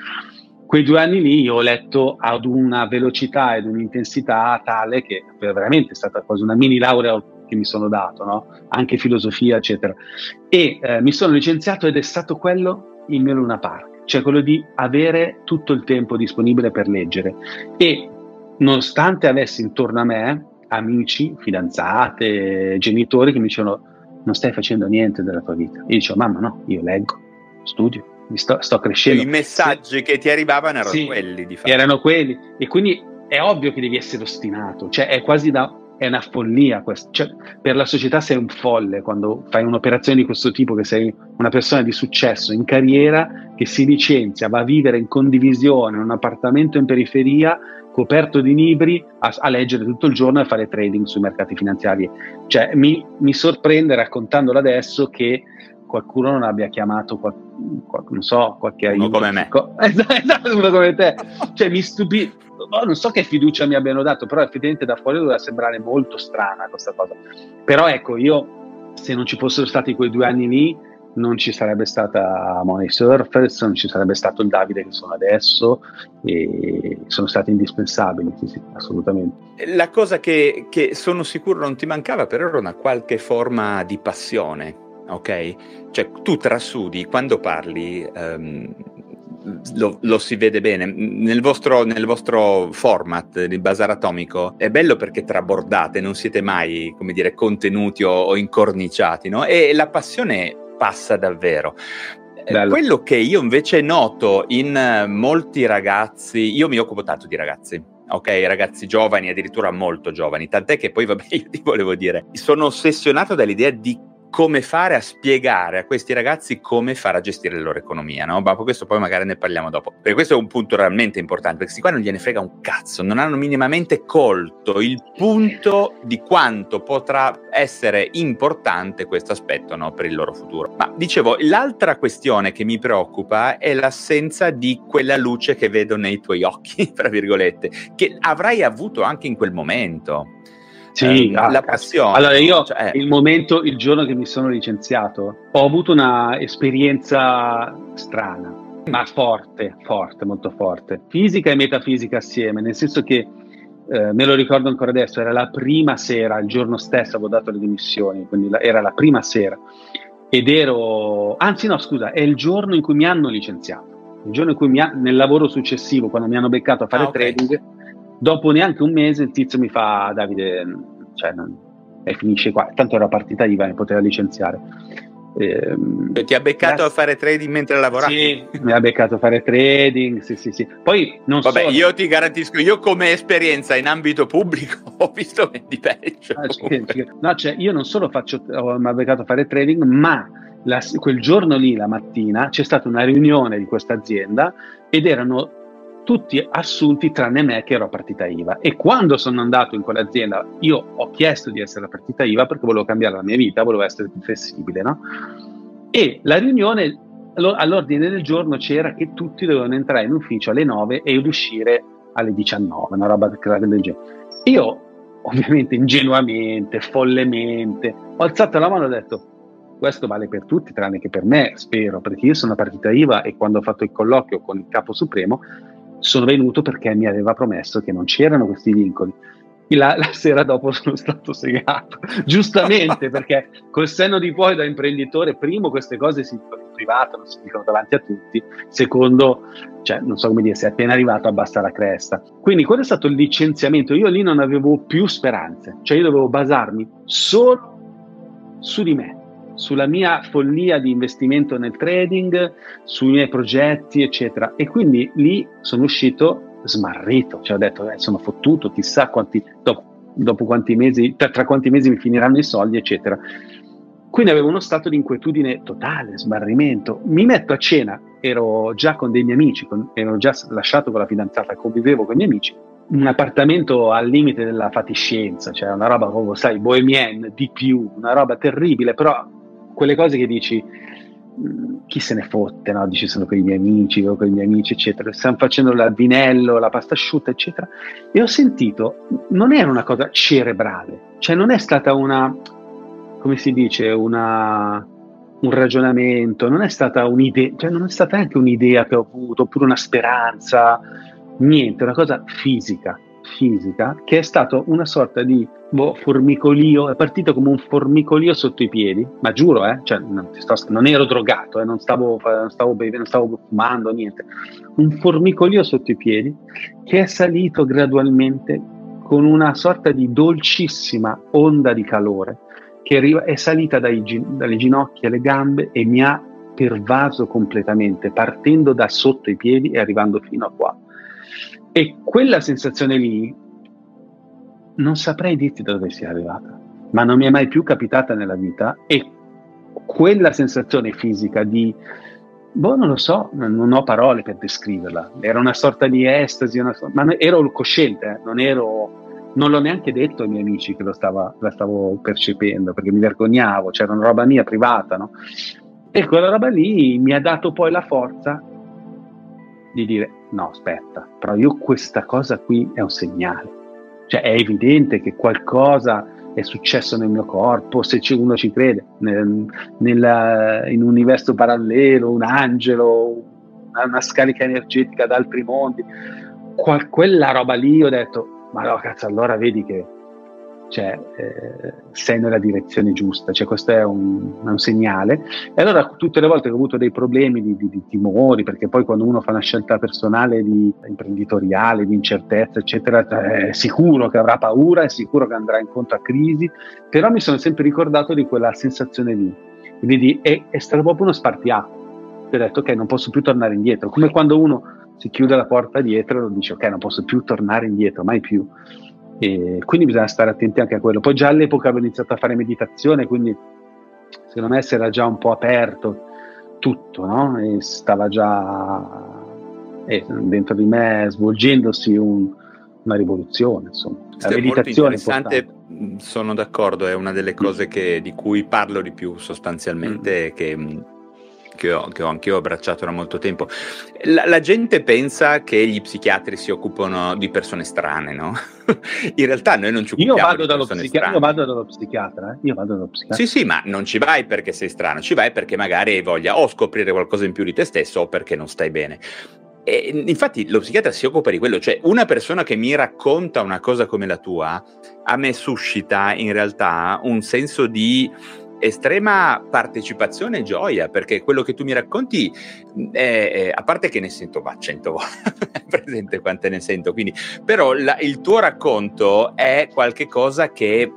Quei due anni lì io ho letto ad una velocità ed un'intensità tale che veramente è stata quasi una mini laurea che mi sono dato, no? anche filosofia, eccetera. E eh, mi sono licenziato ed è stato quello il mio Luna Park, cioè quello di avere tutto il tempo disponibile per leggere. E nonostante avessi intorno a me amici, fidanzate, genitori che mi dicevano non stai facendo niente della tua vita. Io dicevo, mamma no, io leggo, studio, sto, sto, crescendo. I messaggi sì. che ti arrivavano erano sì, quelli, di fatto. Erano quelli. E quindi è ovvio che devi essere ostinato, cioè è quasi da... È una follia questo. Cioè, per la società sei un folle quando fai un'operazione di questo tipo, che sei una persona di successo in carriera, che si licenzia, va a vivere in condivisione in un appartamento in periferia coperto di libri a, a, leggere tutto il giorno e a fare trading sui mercati finanziari. Cioè, mi, mi sorprende raccontandolo adesso che qualcuno non abbia chiamato, qual, qual, non so, qualche uno aiuto. come me. Esatto, uno come te. Cioè, mi stupì. Oh, non so che fiducia mi abbiano dato, però effettivamente da fuori doveva sembrare molto strana questa cosa. Però ecco, io se non ci fossero stati quei due anni lì, non ci sarebbe stata Money Surfers, non ci sarebbe stato il Davide che sono adesso e sono stati indispensabili, sì, sì, assolutamente. La cosa che, che sono sicuro non ti mancava però era una qualche forma di passione, ok? Cioè tu trasudi quando parli... Um, lo, lo, si vede bene. Nel vostro, nel vostro format di Bazar Atomico è bello perché trabordate, non siete mai, come dire, contenuti o, o incorniciati, no? E la passione passa davvero. Eh, Bello. Quello che io invece noto in molti ragazzi, io mi occupo tanto di ragazzi, ok, ragazzi giovani, addirittura molto giovani, tant'è che poi, vabbè, io ti volevo dire, sono ossessionato dall'idea di come fare a spiegare a questi ragazzi come fare a gestire la loro economia, no? Ma questo poi magari ne parliamo dopo. Perché questo è un punto realmente importante, perché questi qua non gliene frega un cazzo, non hanno minimamente colto il punto di quanto potrà essere importante questo aspetto no, per il loro futuro. Ma dicevo, l'altra questione che mi preoccupa è l'assenza di quella luce che vedo nei tuoi occhi, tra virgolette, che avrai avuto anche in quel momento. Sì, eh, ah, la passione. Allora io cioè, il momento, il giorno che mi sono licenziato, ho avuto una esperienza strana, ma forte, forte, molto forte. Fisica e metafisica assieme, nel senso che eh, me lo ricordo ancora adesso, era la prima sera, il giorno stesso avevo dato le dimissioni, quindi la, era la prima sera. Ed ero, anzi no, scusa, è il giorno in cui mi hanno licenziato. Il giorno in cui mi ha, nel lavoro successivo, quando mi hanno beccato a fare ah, okay. trading, Dopo neanche un mese il tizio mi fa, Davide, cioè, non, e finisce qua. Tanto era partita IVA, mi poteva licenziare. Eh, ti ha beccato grazie. a fare trading mentre lavoravi? Sì, mi ha beccato a fare trading, sì, sì, sì. Poi non Vabbè, so... io ti garantisco, io come esperienza in ambito pubblico ho visto di peggio. Ah, no, cioè, io non solo faccio, mi ha beccato a fare trading, ma la, quel giorno lì, la mattina, c'è stata una riunione di questa azienda ed erano tutti assunti tranne me che ero a partita IVA e quando sono andato in quell'azienda io ho chiesto di essere a partita IVA perché volevo cambiare la mia vita, volevo essere più flessibile, no? E la riunione all'ordine del giorno c'era che tutti dovevano entrare in ufficio alle 9 e uscire alle 19, una roba del genere. Io ovviamente ingenuamente, follemente, ho alzato la mano e ho detto questo vale per tutti tranne che per me, spero, perché io sono a partita IVA e quando ho fatto il colloquio con il capo supremo sono venuto perché mi aveva promesso che non c'erano questi vincoli. La, la, sera dopo sono stato segato, giustamente perché col senno di poi da imprenditore, primo, queste cose si dicono in privato, non si dicono davanti a tutti, secondo, cioè, non so come dire, sei appena arrivato abbassa la cresta. Quindi quando è stato il licenziamento, io lì non avevo più speranze, cioè io dovevo basarmi solo su di me, sulla mia follia di investimento nel trading, sui miei progetti, eccetera. E quindi lì sono uscito smarrito, cioè ho detto, eh, sono fottuto, chissà quanti, dopo, dopo quanti mesi, tra, tra, quanti mesi mi finiranno i soldi, eccetera. Quindi avevo uno stato di inquietudine totale, smarrimento. Mi metto a cena, ero già con dei miei amici, con, ero già lasciato con la fidanzata, convivevo con i miei amici, un appartamento al limite della fatiscenza, cioè una roba proprio, sai, bohemienne di più, una roba terribile, però quelle cose che dici mm, chi se ne fotte, no? dici sono con i miei amici, o con i miei amici, eccetera, stanno facendo l'albinello, la pasta asciutta, eccetera, e ho sentito, non era una cosa cerebrale, cioè non è stata una, come si dice, una, un ragionamento, non è stata un'idea, cioè non è stata neanche un'idea che ho avuto, oppure una speranza, niente, una cosa fisica, fisica, che è stato una sorta di boh, formicolio, è partito come un formicolio sotto i piedi, ma giuro, eh, cioè, non, sto, non, ero drogato, eh, non, stavo, non, stavo bevendo, non stavo fumando, niente, un formicolio sotto i piedi che è salito gradualmente con una sorta di dolcissima onda di calore che è salita dai, dalle ginocchia alle gambe e mi ha pervaso completamente, partendo da sotto i piedi e arrivando fino a qua. E quella sensazione lì non saprei dirti da dove sia arrivata, ma non mi è mai più capitata nella vita e quella sensazione fisica di Boh, non lo so, non ho parole per descriverla. Era una sorta di estasi, una, ma ero cosciente, eh? non, ero, non l'ho neanche detto ai miei amici che stava, la stavo percependo perché mi vergognavo, c'era una roba mia privata, no? E quella roba lì mi ha dato poi la forza di dire: no, aspetta, però io questa cosa qui è un segnale. Cioè, è evidente che qualcosa è successo nel mio corpo, se uno ci crede, nel, nella, in un universo parallelo, un angelo, una, scarica energetica da altri mondi, Qual, quella roba lì ho detto, ma no cazzo, allora vedi che cioè, eh, sei nella direzione giusta, cioè, questo è un, un, segnale. E allora tutte le volte che ho avuto dei problemi di, di, di, timori, perché poi quando uno fa una scelta personale di imprenditoriale, di incertezza, eccetera, è sicuro che avrà paura, è sicuro che andrà incontro a crisi, però mi sono sempre ricordato di quella sensazione lì. Quindi è, è stato proprio uno spartiacque. Ho detto, ok, non posso più tornare indietro. Come quando uno si chiude la porta dietro e dice, ok, non posso più tornare indietro, mai più. E quindi bisogna stare attenti anche a quello. Poi già all'epoca avevo iniziato a fare meditazione, quindi secondo me si era già un po' aperto tutto, no? E stava già eh, dentro di me svolgendosi un, una rivoluzione, insomma. La sì, meditazione è interessante, mm, sono d'accordo, è una delle cose che, di cui parlo di più sostanzialmente, mm. che mm, che ho, che ho anch'io abbracciato da molto tempo. La, la, gente pensa che gli psichiatri si occupano di persone strane, no? In realtà noi non ci occupiamo io vado dallo psichiatra, Io vado dallo psichiatra, eh? io vado dallo psichiatra. Sì, sì, ma non ci vai perché sei strano, ci vai perché magari hai voglia o scoprire qualcosa in più di te stesso o perché non stai bene. E infatti lo psichiatra si occupa di quello, cioè una persona che mi racconta una cosa come la tua, a me suscita in realtà un senso di estrema partecipazione e gioia, perché quello che tu mi racconti, è, è, a parte che ne sento va cento volte, presente quante ne sento, quindi, però la, il tuo racconto è qualcosa che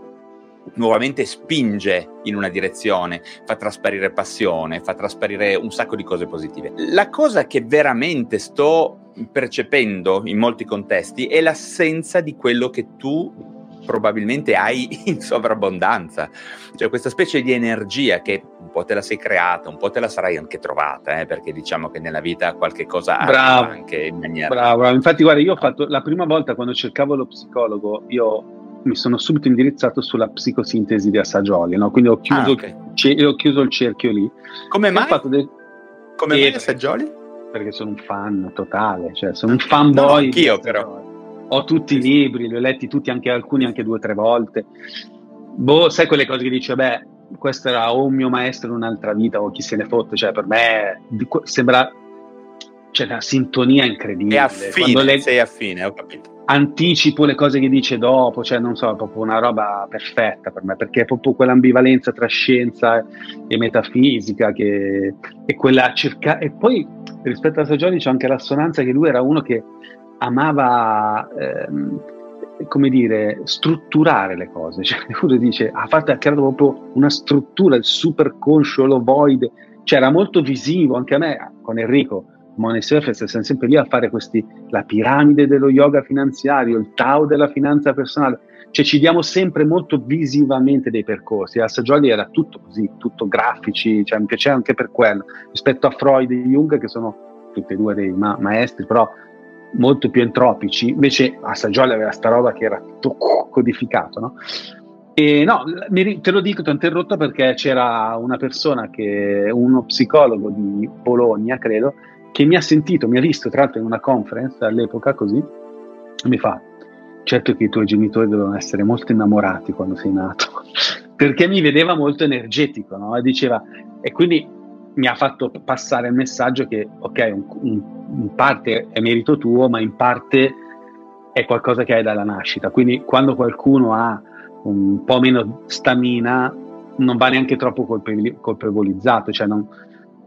nuovamente spinge in una direzione, fa trasparire passione, fa trasparire un sacco di cose positive. La cosa che veramente sto percependo in molti contesti è l'assenza di quello che tu probabilmente hai in sovrabbondanza. Cioè questa specie di energia che un po' te la sei creata, un po' te la sarai anche trovata, eh, perché diciamo che nella vita qualche cosa bravo, anche in maniera... Bravo, infatti guarda, io ho fatto, la prima volta quando cercavo lo psicologo, io mi sono subito indirizzato sulla psicosintesi di Assagioli, no? quindi ho chiuso, ah, okay. ho chiuso, il cerchio lì. Come mai? De- Come mai Assagioli? Perché sono un fan totale, cioè sono un fanboy. No, anch'io però ho tutti i libri, li ho letti tutti, anche alcuni anche due o tre volte. Boh, sai quelle cose che dice, beh, questo era o un mio maestro in un'altra vita o chi se ne fotte, cioè per me sembra c'è una sintonia incredibile. È affine, le... sei affine, ho capito. Anticipo le cose che dice dopo, cioè non so, è proprio una roba perfetta per me, perché è proprio quell'ambivalenza tra scienza e metafisica che è quella cerca... E poi rispetto a Sagioni c'è anche l'assonanza che lui era uno che amava, ehm, come dire, strutturare le cose. Cioè, uno dice, ha, fatto, ha creato proprio una struttura, il superconscio, l'ovoide, cioè era molto visivo, anche a me, con Enrico, Money Surface, siamo sempre lì a fare questi, la piramide dello yoga finanziario, il Tao della finanza personale, cioè ci diamo sempre molto visivamente dei percorsi. A Sagioli era tutto così, tutto grafici, cioè mi piaceva anche per quello, rispetto a Freud e Jung, che sono tutti e due dei ma- maestri, però molto più entropici, invece a Sagioli aveva sta roba che era tutto codificato, no? E no, te lo dico, ti ho interrotto perché c'era una persona che, uno psicologo di Bologna, credo, che mi ha sentito, mi ha visto tra l'altro in una conference all'epoca così, e mi fa, certo che i tuoi genitori devono essere molto innamorati quando sei nato, perché mi vedeva molto energetico, no? E diceva, e quindi mi ha fatto passare il messaggio che, ok, un, un, in parte è merito tuo, ma in parte è qualcosa che hai dalla nascita. Quindi quando qualcuno ha un po' meno stamina, non va neanche troppo colpe- colpevolizzato, cioè non,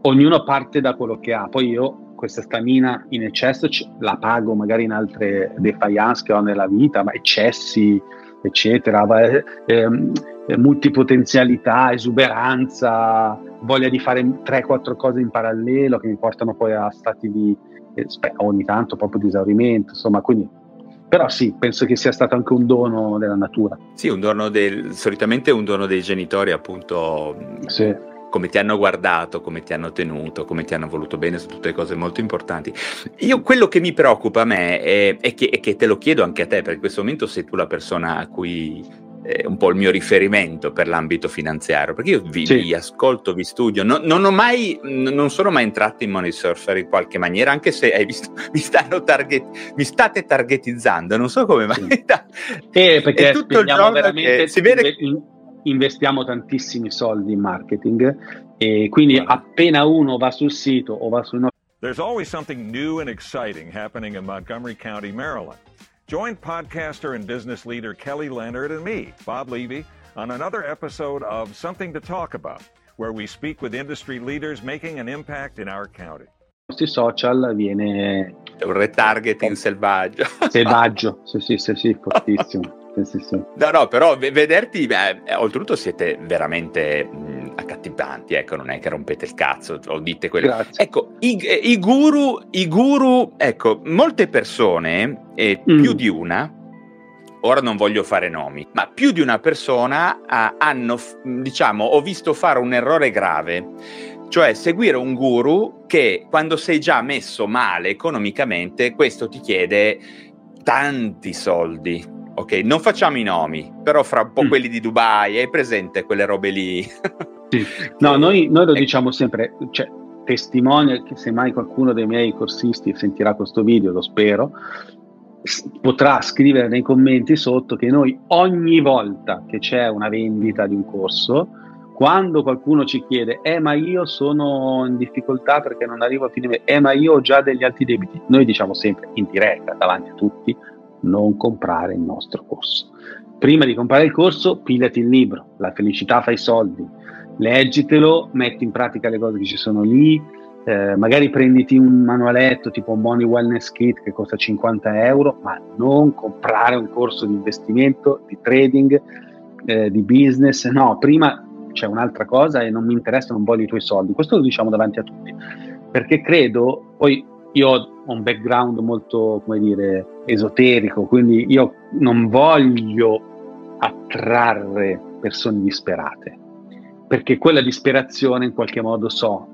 ognuno parte da quello che ha. Poi io questa stamina in eccesso la pago magari in altre defiance che ho nella vita, ma eccessi eccetera, eh, ehm, multipotenzialità, esuberanza, voglia di fare 3-4 cose in parallelo che mi portano poi a stati di eh, ogni tanto proprio di esaurimento, insomma, quindi però sì, penso che sia stato anche un dono della natura. Sì, un dono del, solitamente un dono dei genitori, appunto. Sì. Come ti hanno guardato, come ti hanno tenuto, come ti hanno voluto bene, sono tutte cose molto importanti. Io quello che mi preoccupa a me è, è, che, è che te lo chiedo anche a te, perché in questo momento sei tu la persona a cui eh, un po' il mio riferimento per l'ambito finanziario, perché io vi, sì. vi ascolto, vi studio, non, non, ho mai, non sono mai entrato in Money Surfer in qualche maniera, anche se hai visto, mi, stanno target, mi state targetizzando, non so come mai. Sì. eh, perché è tutto il giorno veramente si vede... investiamo tantissimi soldi in marketing e quindi appena uno va sul sito o va sul nostro There's always something new and exciting happening in Montgomery County, Maryland. Join podcaster and business leader Kelly Leonard and me, Bob Levy, on another episode of Something to Talk About, where we speak with industry leaders making an impact in our county. Sui social viene un retargeting selvaggio. Selvaggio, sì, sì, sì, sì fortissimo. Sì, sì, sì. No, no, però vederti, beh, oltretutto siete veramente mh, accattivanti, ecco, non è che rompete il cazzo o dite quello. Grazie. Ecco, i, i, guru, i guru, ecco, molte persone, e mm. più di una, ora non voglio fare nomi, ma più di una persona ha, hanno, diciamo, ho visto fare un errore grave, cioè seguire un guru che quando sei già messo male economicamente, questo ti chiede tanti soldi Ok, non facciamo i nomi, però fra un po' mm. quelli di Dubai, hai presente quelle robe lì? sì. No, noi, noi lo ecco. diciamo sempre, cioè, testimonia che se mai qualcuno dei miei corsisti sentirà questo video, lo spero, potrà scrivere nei commenti sotto che noi ogni volta che c'è una vendita di un corso, quando qualcuno ci chiede, eh ma io sono in difficoltà perché non arrivo a fine mese, eh ma io ho già degli alti debiti, noi diciamo sempre in diretta davanti a tutti, non comprare il nostro corso. Prima di comprare il corso, pigliati il libro, La felicità fa i soldi, leggitelo, metti in pratica le cose che ci sono lì, eh, magari prenditi un manualetto tipo Money Wellness Kit che costa 50 euro, ma non comprare un corso di investimento, di trading, eh, di business, no, prima c'è un'altra cosa e non mi interessa, non voglio i tuoi soldi, questo lo diciamo davanti a tutti, perché credo, poi io ho un background molto, come dire, esoterico, quindi io non voglio attrarre persone disperate, perché quella disperazione in qualche modo so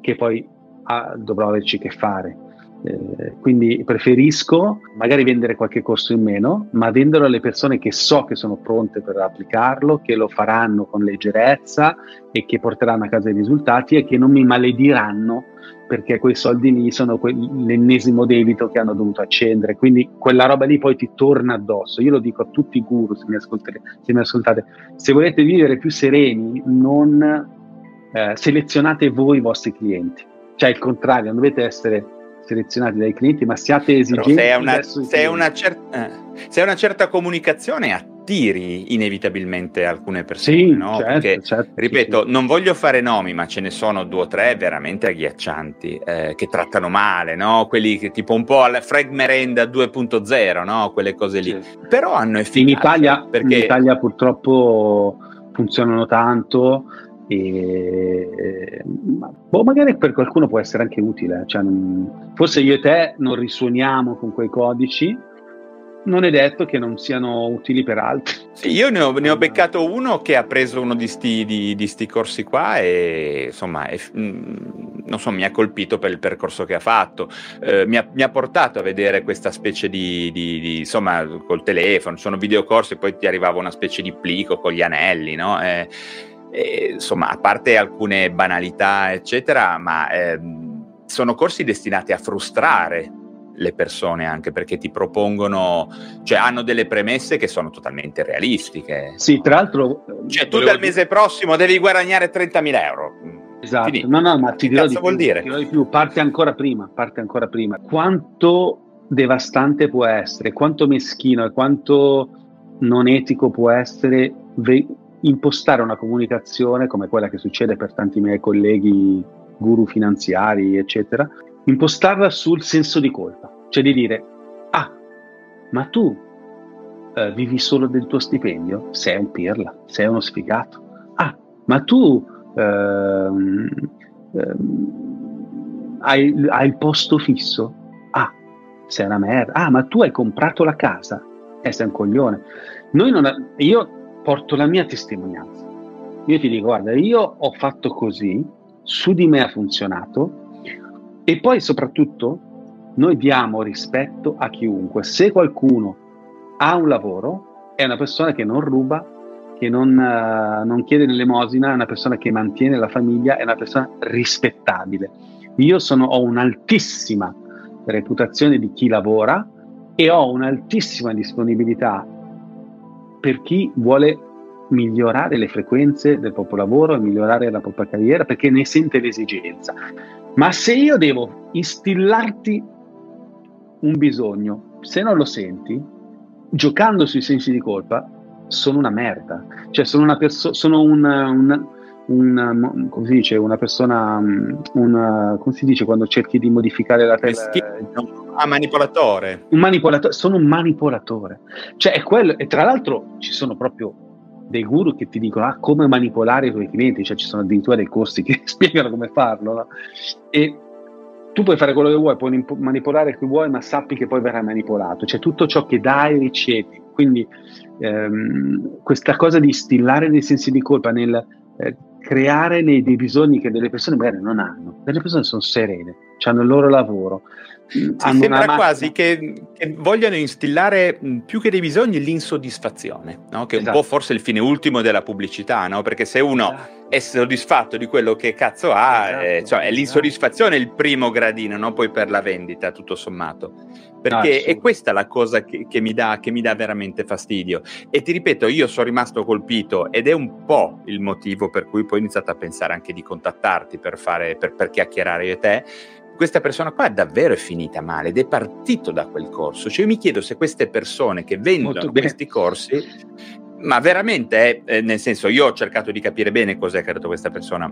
che poi ah, dovrò averci che fare. Eh, quindi preferisco magari vendere qualche corso in meno, ma venderlo alle persone che so che sono pronte per applicarlo, che lo faranno con leggerezza e che porteranno a casa i risultati e che non mi malediranno perché quei soldi lì sono que- l'ennesimo debito che hanno dovuto accendere, quindi quella roba lì poi ti torna addosso. Io lo dico a tutti i guru, se mi, se mi ascoltate, se volete vivere più sereni, non eh, selezionate voi i vostri clienti, cioè il contrario, non dovete essere selezionati dai clienti, ma siate esigenti. se è una, se una, cer- eh, se è una certa comunicazione attiri inevitabilmente alcune persone, sì, no? certo, Perché, certo, ripeto, sì. non voglio fare nomi, ma ce ne sono due o tre veramente agghiaccianti, eh, che trattano male, no? Quelli che tipo un po' alla Fred Merenda 2.0, no? Quelle cose lì. Sì. Però hanno efficacia. In Italia, perché... in Italia purtroppo funzionano tanto e, boh, magari per qualcuno può essere anche utile. Cioè, non, forse io e te non risuoniamo con quei codici, non è detto che non siano utili per altri. Sì, io ne ho, ne ho, beccato uno che ha preso uno di sti, di, di sti corsi qua e insomma è, mm, non so, mi ha colpito per il percorso che ha fatto. Eh, mi, ha, mi, ha, portato a vedere questa specie di, di, di, insomma, col telefono, sono videocorsi e poi ti arrivava una specie di plico con gli anelli, no? Eh, eh, insomma, a parte alcune banalità, eccetera, ma ehm, sono corsi destinati a frustrare le persone anche perché ti propongono, cioè hanno delle premesse che sono totalmente realistiche. Sì, tra l'altro... Cioè tu dal mese prossimo devi guadagnare 30.000 euro. Esatto, Finito. no, no, ma ti dirò, di più, dire? ti dirò di più, parte ancora prima, parte ancora prima. Quanto devastante può essere, quanto meschino e quanto non etico può essere ve- impostare una comunicazione come quella che succede per tanti miei colleghi guru finanziari, eccetera, impostarla sul senso di colpa, cioè di dire, ah, ma tu eh, vivi solo del tuo stipendio? Sei un pirla, sei uno sfigato. Ah, ma tu ehm, ehm, hai, hai il posto fisso? Ah, sei una merda. Ah, ma tu hai comprato la casa? Eh, sei un coglione. Ha, io porto la mia testimonianza. Io ti dico, guarda, io ho fatto così, su di me ha funzionato e poi soprattutto noi diamo rispetto a chiunque. Se qualcuno ha un lavoro, è una persona che non ruba, che non, uh, non chiede l'elemosina, è una persona che mantiene la famiglia, è una persona rispettabile. Io sono, ho un'altissima reputazione di chi lavora e ho un'altissima disponibilità per chi vuole migliorare le frequenze del proprio lavoro e migliorare la propria carriera perché ne sente l'esigenza. Ma se io devo instillarti un bisogno, se non lo senti, giocando sui sensi di colpa, sono una merda. Cioè, sono una persona, sono una, una, una, come si dice, una persona, una, come si dice quando cerchi di modificare la testa? Ah, manipolatore. Un manipolatore, sono un manipolatore. Cioè, è quello, e tra l'altro ci sono proprio dei guru che ti dicono ah, come manipolare i tuoi clienti, cioè ci sono addirittura dei corsi che spiegano come farlo. No? E tu puoi fare quello che vuoi, puoi manipolare chi vuoi, ma sappi che poi verrai manipolato. Cioè tutto ciò che dai ricevi. Quindi ehm, questa cosa di stillare dei sensi di colpa nel eh, creare dei, dei bisogni che delle persone magari non hanno. Delle persone sono serene, hanno il loro lavoro, sì, sembra quasi che, che, vogliano instillare più che dei bisogni l'insoddisfazione, no? che è esatto. un po' forse il fine ultimo della pubblicità, no? perché se uno esatto. È soddisfatto di quello che cazzo ha, esatto, eh, cioè, è l'insoddisfazione il primo gradino, no? poi per la vendita, tutto sommato. Perché ah, è questa la cosa che, che, mi dà, che mi dà veramente fastidio. E ti ripeto, io sono rimasto colpito ed è un po' il motivo per cui poi ho iniziato a pensare anche di contattarti per, fare, per, per chiacchierare io e te questa persona qua davvero è finita male ed è partito da quel corso. Cioè io mi chiedo se queste persone che vendono questi corsi, ma veramente, eh, nel senso, io ho cercato di capire bene cos'è che ha detto questa persona.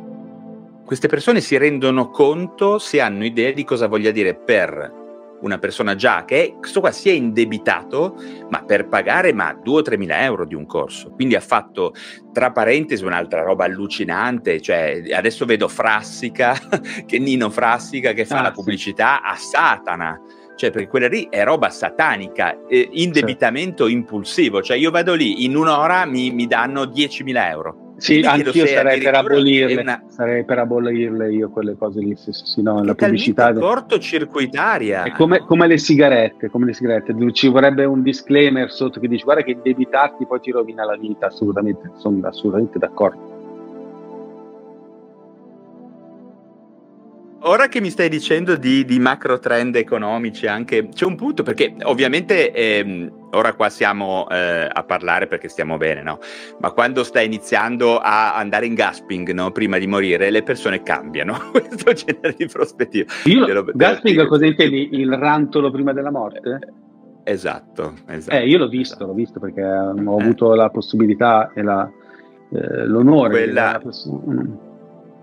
Queste persone si rendono conto se hanno idea di cosa voglia dire per una persona già che questo qua si è indebitato, ma per pagare ma 2 o 3 mila euro di un corso. Quindi ha fatto, tra parentesi, un'altra roba allucinante, cioè adesso vedo Frassica, che Nino Frassica che fa ah, la pubblicità sì. a Satana. Cioè, perché quella lì è roba satanica, eh, indebitamento sì. impulsivo. Cioè, io vado lì, in un'ora mi, mi danno 10.000 euro sì, anch'io sarei per abolirle, una... sarei per abolirle io quelle cose lì, sì, sì, no, la pubblicità è cortocircuitaria. È come, come, le sigarette, come le sigarette, ci vorrebbe un disclaimer sotto che dice guarda che indebitarti poi ti rovina la vita, assolutamente, sono assolutamente d'accordo. Ora che mi stai dicendo di, di, macro trend economici, anche c'è un punto perché ovviamente ehm, ora qua siamo eh, a parlare perché stiamo bene, no? Ma quando stai iniziando a andare in gasping, no? Prima di morire, le persone cambiano. Questo genere di prospettiva. Io, gasping, cosa intendi? Il rantolo prima della morte? Esatto, esatto. Eh, io l'ho visto, esatto. l'ho visto perché ho eh. avuto la possibilità e la, eh, l'onore. Quella... Della persona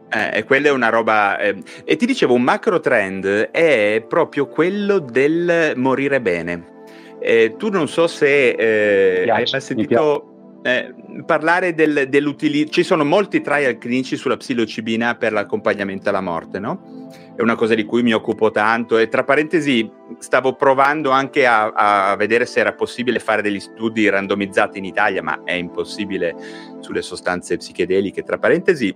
eh, quella è una roba. Eh, e ti dicevo, un macro trend è proprio quello del morire bene. Eh, tu non so se eh, piace, hai mai sentito eh, parlare del, dell'utilizzo. Ci sono molti trial clinici sulla psilocibina per l'accompagnamento alla morte, no? È una cosa di cui mi occupo tanto e tra parentesi stavo provando anche a, a vedere se era possibile fare degli studi randomizzati in Italia, ma è impossibile sulle sostanze psichedeliche. Tra parentesi,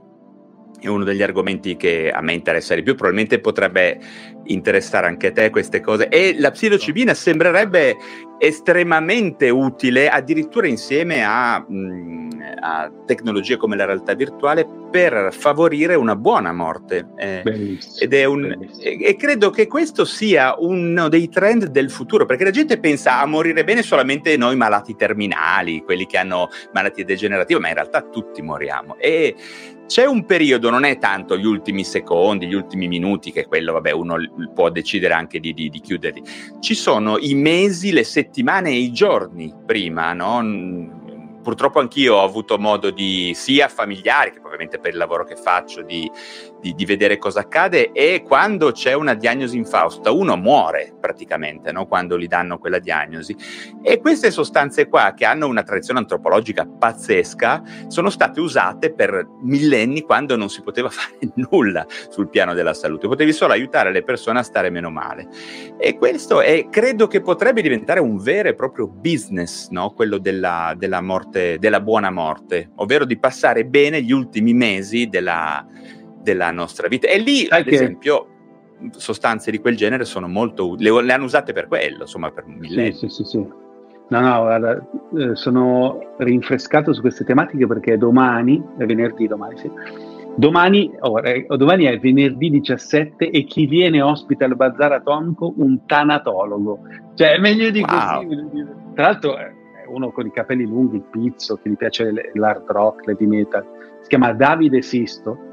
è uno degli argomenti che a me interessa di più, probabilmente potrebbe interessare anche te queste cose. E la psilocibina sembrerebbe estremamente utile, addirittura insieme a, mh, mm, a, tecnologie come la realtà virtuale, per favorire una buona morte. Eh, ed è un, e, e, credo che questo sia uno dei trend del futuro, perché la gente pensa a morire bene solamente noi malati terminali, quelli che hanno malattie degenerative, ma in realtà tutti moriamo. E c'è un periodo, non è tanto gli ultimi secondi, gli ultimi minuti, che quello, vabbè, uno può decidere anche di, di, di chiuderli. Ci sono i mesi, le settimane e i giorni prima, no? Purtroppo anch'io ho avuto modo di, sia familiari, che ovviamente per il lavoro che faccio, di, di, di, vedere cosa accade e quando c'è una diagnosi infausta uno muore praticamente no? quando gli danno quella diagnosi e queste sostanze qua che hanno una tradizione antropologica pazzesca sono state usate per millenni quando non si poteva fare nulla sul piano della salute, potevi solo aiutare le persone a stare meno male e questo è, credo che potrebbe diventare un vero e proprio business, no? quello della, della morte, della buona morte, ovvero di passare bene gli ultimi mesi della della nostra vita. E lì, Sai ad esempio, sostanze di quel genere sono molto utili, le, le, hanno usate per quello, insomma, per millenni. Sì, sì, sì, sì. No, no, guarda, eh, sono rinfrescato su queste tematiche perché domani, è venerdì domani, sì. Domani, oh, eh, domani è venerdì 17 e chi viene ospite al Bazar Atomico? Un tanatologo. Cioè, è meglio di wow. così. Tra l'altro è uno con i capelli lunghi, il pizzo, che gli piace l'hard rock, l'heavy metal. Si chiama Davide Sisto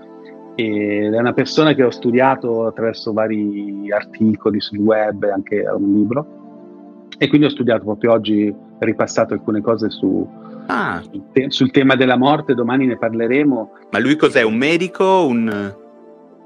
ed è una persona che ho studiato attraverso vari articoli sul web anche un libro e quindi ho studiato proprio oggi, ripassato alcune cose su, ah. sul, te- sul, tema della morte, domani ne parleremo. Ma lui cos'è? Un medico? Un...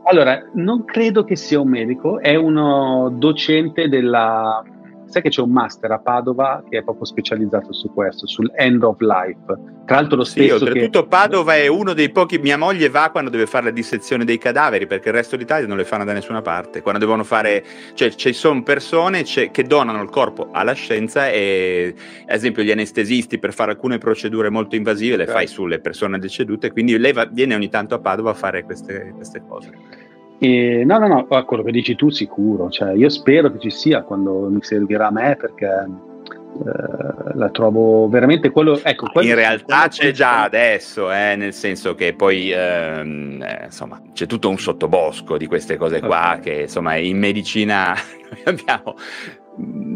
Allora, non credo che sia un medico, è uno docente della Sai che c'è un master a Padova che è proprio specializzato su questo, sul end of life. Tra l'altro lo stesso sì, oltretutto che... Padova è uno dei pochi... Mia moglie va quando deve fare la dissezione dei cadaveri, perché il resto d'Italia non le fanno da nessuna parte. Quando devono fare... Cioè, ci sono persone che donano il corpo alla scienza e, ad esempio, gli anestesisti per fare alcune procedure molto invasive le okay. fai sulle persone decedute, quindi lei va, viene ogni tanto a Padova a fare queste, queste cose. E, no, no, no, quello che dici tu sicuro, cioè, io spero che ci sia quando mi servirà a me perché eh, la trovo veramente quello... Ecco, quello In realtà c'è già adesso, eh, nel senso che poi ehm, eh, insomma c'è tutto un sottobosco di queste cose qua okay. che insomma in medicina abbiamo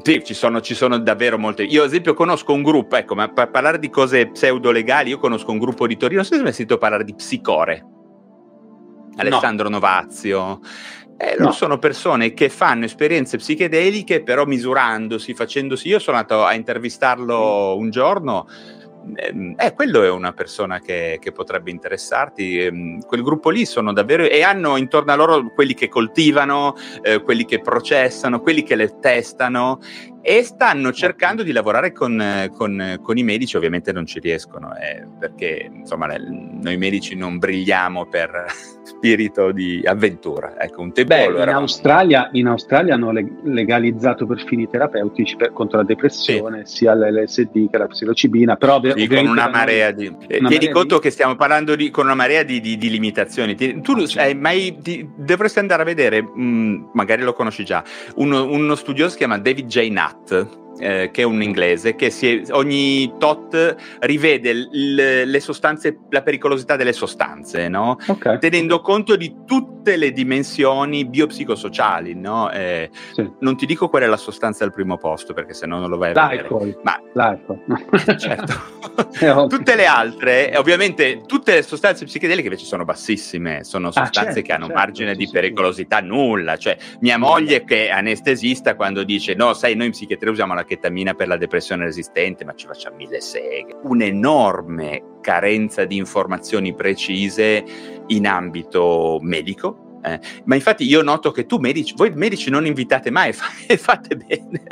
sì, ci sono, ci sono, davvero molte. Io, ad esempio, conosco un gruppo, ecco, ma per parlare di cose pseudo legali, io conosco un gruppo di Torino. Non so se hai sentito parlare di Psicore. Alessandro no. Novazio. Eh, no. sono persone che fanno esperienze psichedeliche, però misurandosi, facendosi. Io sono andato a intervistarlo mm. un giorno. Ehm, eh, quello è una persona che, che potrebbe interessarti. Ehm, quel gruppo lì sono davvero. e hanno intorno a loro quelli che coltivano, eh, quelli che processano, quelli che le testano e stanno cercando di lavorare con, con, con i medici, ovviamente non ci riescono, eh, perché insomma noi medici non brilliamo per spirito di avventura. Ecco, un tempo Beh, in, Australia, in, Australia, hanno legalizzato per fini terapeutici per, contro la depressione sì. sia l'LSD che la psilocibina, però sì, con una marea di... Eh, una tieni conto di... che stiamo parlando di, con una marea di, di, di limitazioni. Tu ah, hai mai, dovresti andare a vedere, mh, mm, magari lo conosci già, uno, uno studioso si chiama David J. Nutt eh, che è un inglese, che è, ogni tot rivede l, le sostanze, la pericolosità delle sostanze, no? okay. tenendo conto di tutte le dimensioni biopsicosociali. No? Eh, sì. Non ti dico qual è la sostanza al primo posto, perché se no non lo vai a L'alcol. vedere. Ma L'alcol. certo. tutte le altre, ovviamente, tutte le sostanze psichedeliche invece sono bassissime, sono ah, sostanze ah, certo, che hanno certo, margine sì, di pericolosità nulla. Cioè, mia moglie, che è anestesista, quando dice no, sai, noi in psichiatria usiamo la chetamina per la depressione resistente, ma ci facciamo mille seghe. Un'enorme carenza di informazioni precise in ambito medico, eh, ma infatti io noto che tu medici, voi medici non invitate mai e fate bene,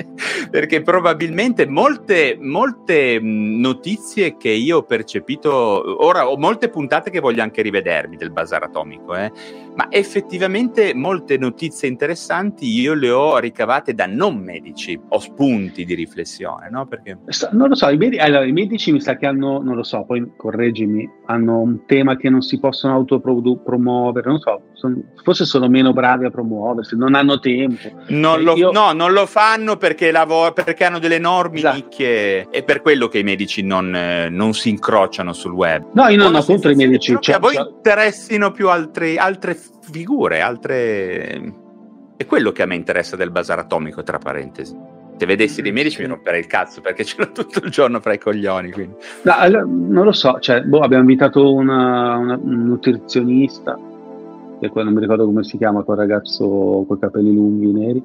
perché probabilmente molte, molte notizie che io ho percepito, ora ho molte puntate che voglio anche rivedermi del bazar atomico, eh, ma effettivamente molte notizie interessanti io le ho ricavate da non medici, ho spunti di riflessione, no? Perché... Non lo so, i, med- allora, i medici mi sa che hanno, non lo so, poi correggimi, hanno un tema che non si possono autopromuovere, non so, son, forse sono meno bravi a promuoversi, non hanno tempo. Non eh, lo, io... No, non lo fanno perché, lav- perché hanno delle enormi esatto. nicchie, è per quello che i medici non, eh, non si incrociano sul web. No, io non ho contro i medici. Cioè, a voi cioè... interessino più altri, altre figure, altre... È quello che a me interessa del bazar atomico, tra parentesi. Se vedessi dei medici mi romperei il cazzo perché ce l'ho tutto il giorno fra i coglioni. No, allora, non lo so, cioè, boh, abbiamo invitato una, una, un nutrizionista non mi ricordo come si chiama quel ragazzo con i capelli lunghi neri.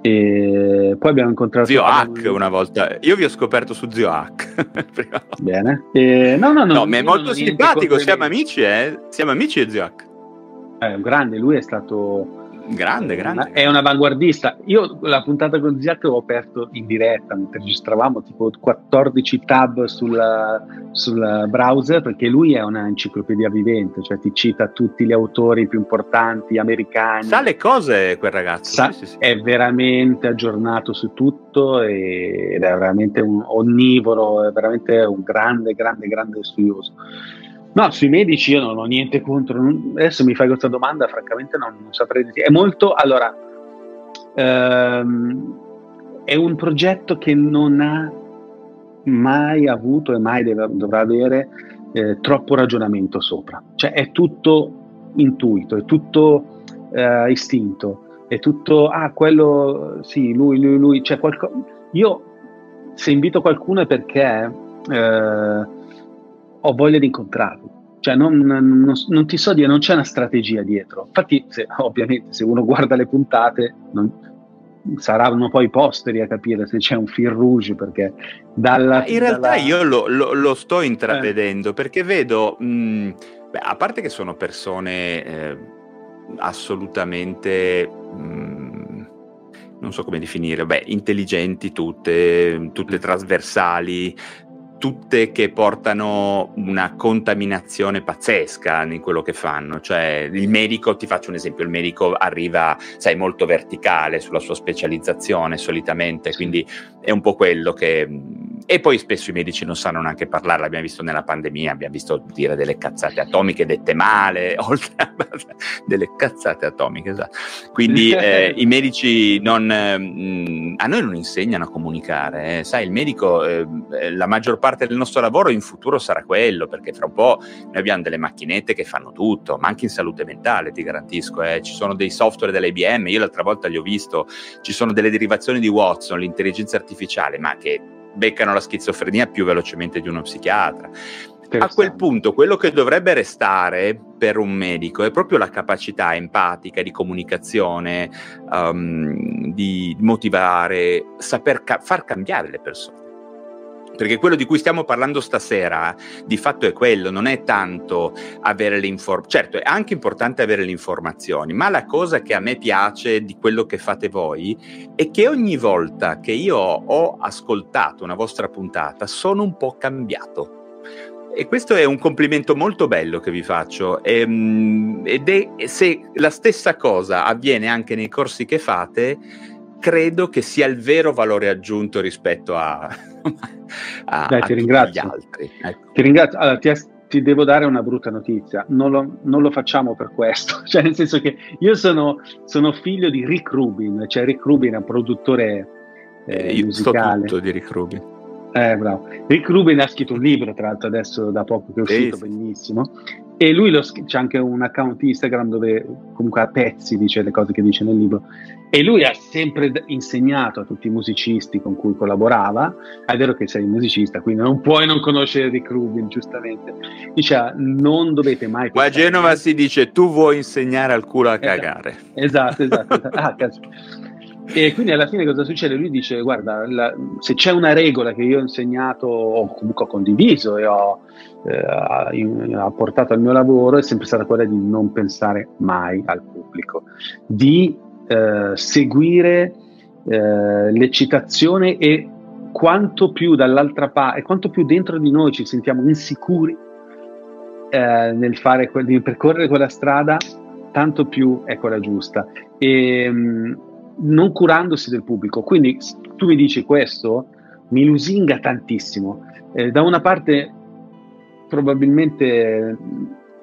E poi abbiamo incontrato Zio Hack una volta. Io vi ho scoperto su Zio Hack. Bene. E... No, no, no. No, mi è molto simpatico. Siamo amici, eh? Siamo amici Zio Hack. È un grande, lui è stato Grande, grande. È un avanguardista. Io la puntata con Ziak l'ho aperto in diretta, mentre registravamo tipo 14 tab sul, sul browser, perché lui è un'enciclopedia vivente, cioè ti cita tutti gli autori più importanti americani. Sa le cose quel ragazzo. Sa, sì, sì, sì. È veramente aggiornato su tutto ed è veramente un onnivoro, è veramente un grande, grande, grande studioso. No, sui medici io non ho niente contro. Adesso mi fai questa domanda, francamente non, non saprei dire. È molto. Allora, ehm, è un progetto che non ha mai avuto e mai deve, dovrà avere eh, troppo ragionamento sopra. Cioè è tutto intuito, è tutto eh, istinto, è tutto, ah, quello, sì, lui, lui, lui, c'è qualcosa. Io se invito qualcuno è perché eh, ho voglia di incontrarlo. Cioè, non, non, non, ti so dire, non c'è una strategia dietro. Infatti, se, ovviamente, se uno guarda le puntate, non, saranno poi posteri a capire se c'è un fil rouge perché dalla, in realtà dalla... io lo, lo, lo, sto intravedendo eh. perché vedo mh, beh, a parte che sono persone eh, assolutamente mh, non so come definire beh, intelligenti tutte tutte trasversali tutte che portano una contaminazione pazzesca in quello che fanno. Cioè, il medico, ti faccio un esempio, il medico arriva, sai, molto verticale sulla sua specializzazione solitamente, quindi è un po' quello che... E poi spesso i medici non sanno neanche parlare, l'abbiamo visto nella pandemia, abbiamo visto dire delle cazzate atomiche dette male, oltre a delle cazzate atomiche, esatto. Quindi eh, i medici non... Mh, a noi non insegnano a comunicare, eh. sai, il medico, eh, la maggior parte parte del nostro lavoro in futuro sarà quello, perché fra un po' noi abbiamo delle macchinette che fanno tutto, ma anche in salute mentale, ti garantisco. Eh. Ci sono dei software dell'IBM, io l'altra volta li ho visto, ci sono delle derivazioni di Watson, l'intelligenza artificiale, ma che beccano la schizofrenia più velocemente di uno psichiatra. A quel punto quello che dovrebbe restare per un medico è proprio la capacità empatica di comunicazione, um, di motivare, saper ca- far cambiare le persone perché quello di cui stiamo parlando stasera di fatto è quello, non è tanto avere le informazioni, certo è anche importante avere le informazioni, ma la cosa che a me piace di quello che fate voi è che ogni volta che io ho ascoltato una vostra puntata sono un po' cambiato. E questo è un complimento molto bello che vi faccio. E, ehm, ed è se la stessa cosa avviene anche nei corsi che fate, credo che sia il vero valore aggiunto rispetto a, a, Dai, ti ringrazio. altri. Ecco. Ti ringrazio. Allora, ti, ti, devo dare una brutta notizia. Non lo, non lo, facciamo per questo. Cioè, nel senso che io sono, sono, figlio di Rick Rubin. Cioè, Rick Rubin è un produttore eh, eh io musicale. So tutto di Rick Rubin. Eh, bravo. Rick Rubin ha scritto un libro, tra l'altro, adesso da poco che è uscito, sì. bellissimo. E lui lo, c'è anche un account Instagram dove comunque a pezzi dice le cose che dice nel libro. E lui ha sempre insegnato a tutti i musicisti con cui collaborava. È vero che sei musicista, quindi non puoi non conoscere Rick Rubin, giustamente. Dice, non dovete mai... Qua a Genova si dice, tu vuoi insegnare al culo a esatto. cagare. Esatto, esatto. esatto. Ah, e quindi alla fine cosa succede? Lui dice: Guarda, la, se c'è una regola che io ho insegnato o comunque ho condiviso e ho eh, apportato al mio lavoro, è sempre stata quella di non pensare mai al pubblico, di eh, seguire eh, l'eccitazione e quanto più dall'altra parte, quanto più dentro di noi ci sentiamo insicuri eh, nel fare, nel percorrere quella strada, tanto più è quella giusta. E, mh, non curandosi del pubblico. Quindi tu mi dici questo, mi lusinga tantissimo. Eh, da una parte probabilmente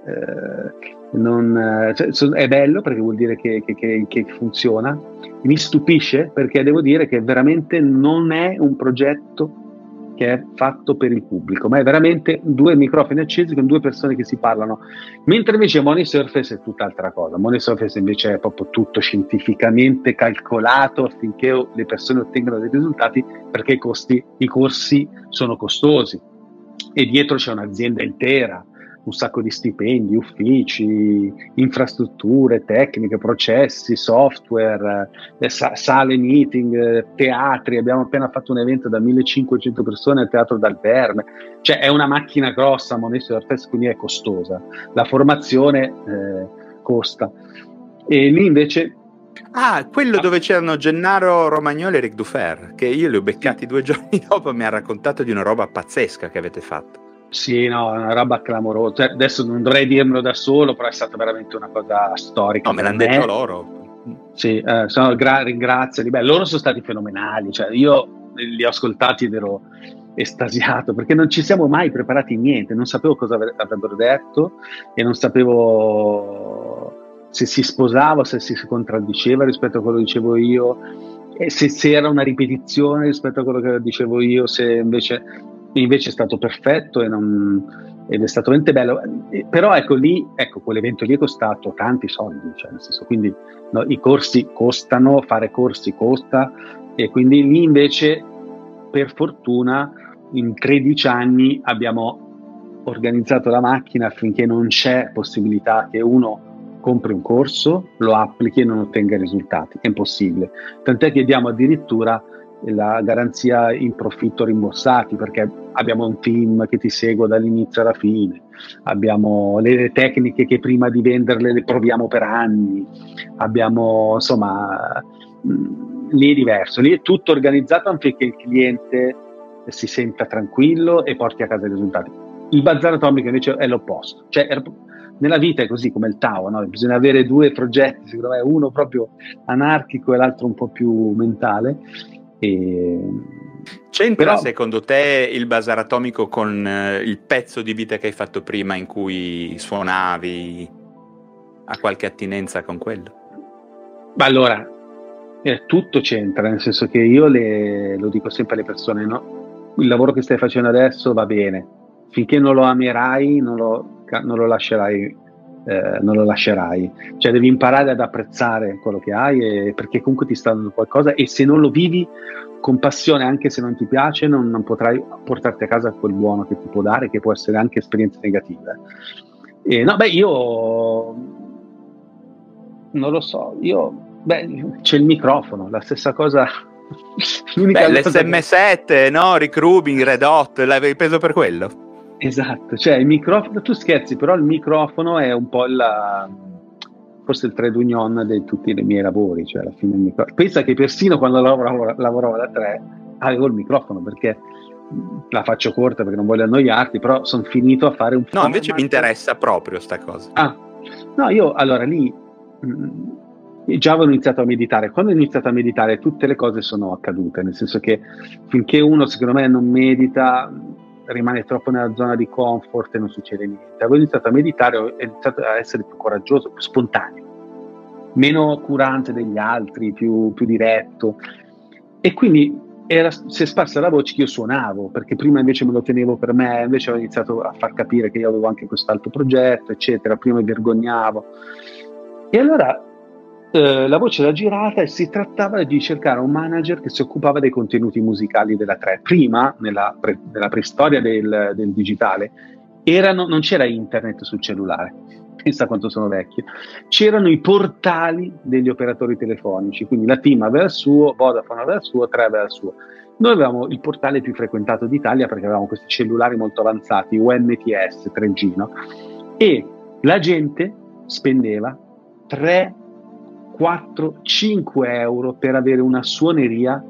eh, non, cioè, è bello perché vuol dire che, che, che, che, funziona, mi stupisce perché devo dire che veramente non è un progetto che è fatto per il pubblico, ma è veramente due microfoni accesi con due persone che si parlano. Mentre invece Money Surface è tutt'altra cosa. Money Surface invece è proprio tutto scientificamente calcolato affinché le persone ottengano dei risultati perché i, costi, i corsi sono costosi e dietro c'è un'azienda intera un sacco di stipendi, uffici, infrastrutture, tecniche, processi, software, eh, sale meeting, teatri. Abbiamo appena fatto un evento da 1500 persone al Teatro dal Verme. Cioè è una macchina grossa, Monesto d'Ortez, quindi è costosa. La formazione eh, costa. E lì invece Ah, quello ah. dove c'erano Gennaro Romagnoli e Ric Dufer, che io li ho beccati due giorni dopo mi ha raccontato di una roba pazzesca che avete fatto. Sì, no, una roba clamorosa. Cioè, adesso non dovrei dirmelo da solo, però è stata veramente una cosa storica. No, me l'hanno detto loro. Sì, eh, sono gra- ringraziali. Beh, loro sono stati fenomenali. Cioè, io li ho ascoltati ed ero estasiato perché non ci siamo mai preparati niente. Non sapevo cosa avrebbero detto e non sapevo se si sposava, se si contraddiceva rispetto a quello che dicevo io, e se, se era una ripetizione rispetto a quello che dicevo io, se invece, invece è stato perfetto e non, ed è stato veramente bello. Però ecco lì, ecco, quell'evento lì è costato tanti soldi, cioè nel senso, quindi no, i corsi costano, fare corsi costa, e quindi lì invece, per fortuna, in 13 anni abbiamo organizzato la macchina affinché non c'è possibilità che uno compri un corso, lo applichi e non ottenga risultati. È impossibile. Tant'è che diamo addirittura la garanzia in profitto rimborsati perché abbiamo un team che ti segue dall'inizio alla fine, abbiamo le tecniche che prima di venderle le proviamo per anni, abbiamo insomma mm, lì è diverso, lì è tutto organizzato affinché il cliente si senta tranquillo e porti a casa i risultati. Il bazar atomico invece è l'opposto, cioè nella vita è così come il Tao, no? bisogna avere due progetti, secondo me, uno proprio anarchico e l'altro un po' più mentale. E... C'entra Però... secondo te il bazar atomico con eh, il pezzo di vita che hai fatto prima in cui suonavi? Ha qualche attinenza con quello? Ma allora, eh, tutto c'entra, nel senso che io le, lo dico sempre alle persone, no? il lavoro che stai facendo adesso va bene, finché non lo amerai non lo non lo lascerai eh, non lo lascerai. Cioè devi imparare ad apprezzare quello che hai e, perché comunque ti sta dando qualcosa e se non lo vivi con passione, anche se non ti piace, non, non, potrai portarti a casa quel buono che ti può dare, che può essere anche esperienze negative. E, no, beh, io non lo so, io beh, c'è il microfono, la stessa cosa. Beh, l'SM7, che... no? Rick Rubin, Red Hot, l'avevi preso per quello? Esatto, cioè il microfono, tu scherzi, però il microfono è un po' il, forse il trade union di tutti i miei lavori, cioè alla fine il microfono. Pensa che persino quando lavoravo, lavoravo da tre avevo il microfono perché la faccio corta perché non voglio annoiarti, però sono finito a fare un No, format. invece mi interessa proprio sta cosa. Ah, no, io allora lì mh, mm, già avevo iniziato a meditare. Quando ho iniziato a meditare tutte le cose sono accadute, nel senso che finché uno secondo me non medita rimane troppo nella zona di comfort e non succede niente. Avevo iniziato a meditare, ho iniziato a essere più coraggioso, più spontaneo, meno curante degli altri, più, più diretto. E quindi era, si è sparsa la voce che io suonavo, perché prima invece me lo tenevo per me, invece ho iniziato a far capire che io avevo anche quest'altro progetto, eccetera, prima mi vergognavo. E allora eh, la voce era girata e si trattava di cercare un manager che si occupava dei contenuti musicali della 3. Prima, nella, pre, nella preistoria del, del digitale, erano, non c'era internet sul cellulare, pensa quanto sono vecchio, c'erano i portali degli operatori telefonici, quindi la team aveva il suo, Vodafone aveva il suo, 3 aveva il suo. Noi avevamo il portale più frequentato d'Italia perché avevamo questi cellulari molto avanzati, UMTS 3G, no? e la gente spendeva 3 4, 5 euro per avere una suoneria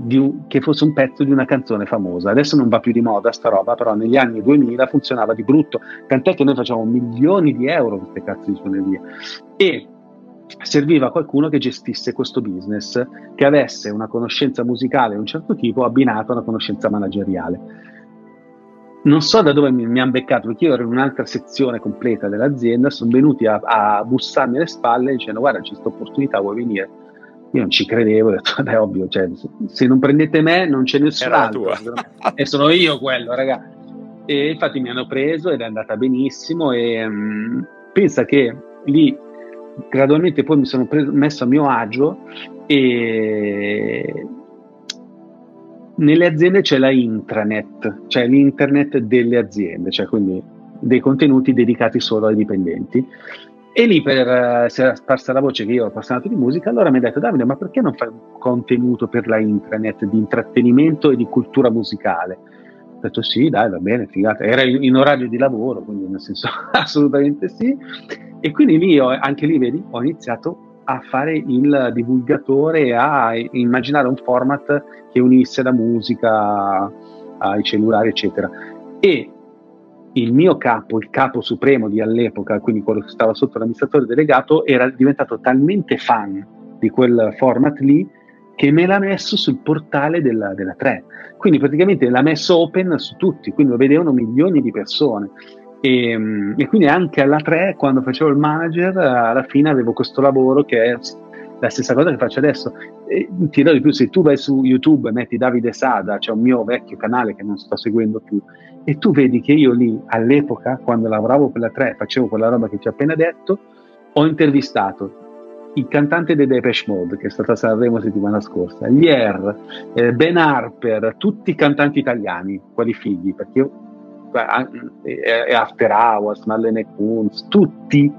un, che fosse un pezzo di una canzone famosa. Adesso non va più di moda sta roba, però negli anni 2000 funzionava di brutto, tant'è che noi facciamo milioni di euro queste cazzo di suonerie. E serviva qualcuno che gestisse questo business, che avesse una conoscenza musicale di un certo tipo abbinata a una conoscenza manageriale non so da dove mi, mi hanno beccato, perché io ero in un'altra sezione completa dell'azienda, sono venuti a, a bussarmi alle spalle dicendo guarda c'è questa opportunità, vuoi venire? Io non ci credevo, ho detto vabbè ovvio, cioè, se non prendete me non c'è nessun Era altro. e sono io quello, raga. E infatti mi hanno preso ed è andata benissimo e um, pensa che lì gradualmente poi mi sono preso, messo a mio agio e nelle aziende c'è la intranet, cioè l'internet delle aziende, cioè quindi dei contenuti dedicati solo ai dipendenti. E lì per, uh, si era sparsa la voce che io ero appassionato di musica, allora mi ha detto Davide, ma perché non fai un contenuto per la intranet di intrattenimento e di cultura musicale? Ho detto sì, dai, va bene, figata. Era in orario di lavoro, quindi nel senso assolutamente sì. E quindi lì, ho, anche lì, vedi, ho iniziato a fare il divulgatore, a immaginare un format che unisse la musica ai cellulari, eccetera. E il mio capo, il capo supremo di all'epoca, quindi quello che stava sotto l'amministratore delegato, era diventato talmente fan di quel format lì che me l'ha messo sul portale della, della 3. Quindi praticamente l'ha messo open su tutti, quindi lo vedevano milioni di persone. E, e, quindi anche alla 3, quando facevo il manager, alla fine avevo questo lavoro che è la stessa cosa che faccio adesso. E ti do di più, se tu vai su YouTube e metti Davide Sada, c'è un mio vecchio canale che non sto seguendo più, e tu vedi che io lì all'epoca, quando lavoravo per la 3, facevo quella roba che ti ho appena detto, ho intervistato il cantante dei Depeche Mode, che è stata a Sanremo settimana scorsa, gli Air, eh, Ben Harper, tutti i cantanti italiani, quelli figli, perché io, eh, After Hours, Marlene Kunz, tutti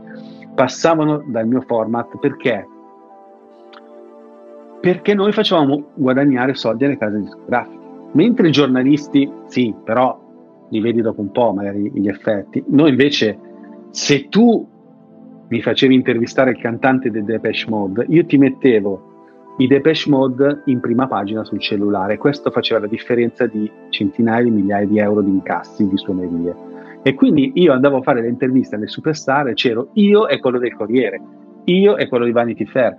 passavano dal mio format perché? Perché noi facevamo guadagnare soldi alle case discografiche. Mentre i giornalisti, sì, però li vedi dopo un po', magari gli effetti. Noi invece, se tu mi facevi intervistare il cantante dei Depeche Mode, io ti mettevo i Depeche Mode in prima pagina sul cellulare. Questo faceva la differenza di centinaia di migliaia di euro di incassi di suonerie. E quindi io andavo a fare le interviste alle superstar e c'ero io e quello del Corriere, io e quello di Vanity Fair.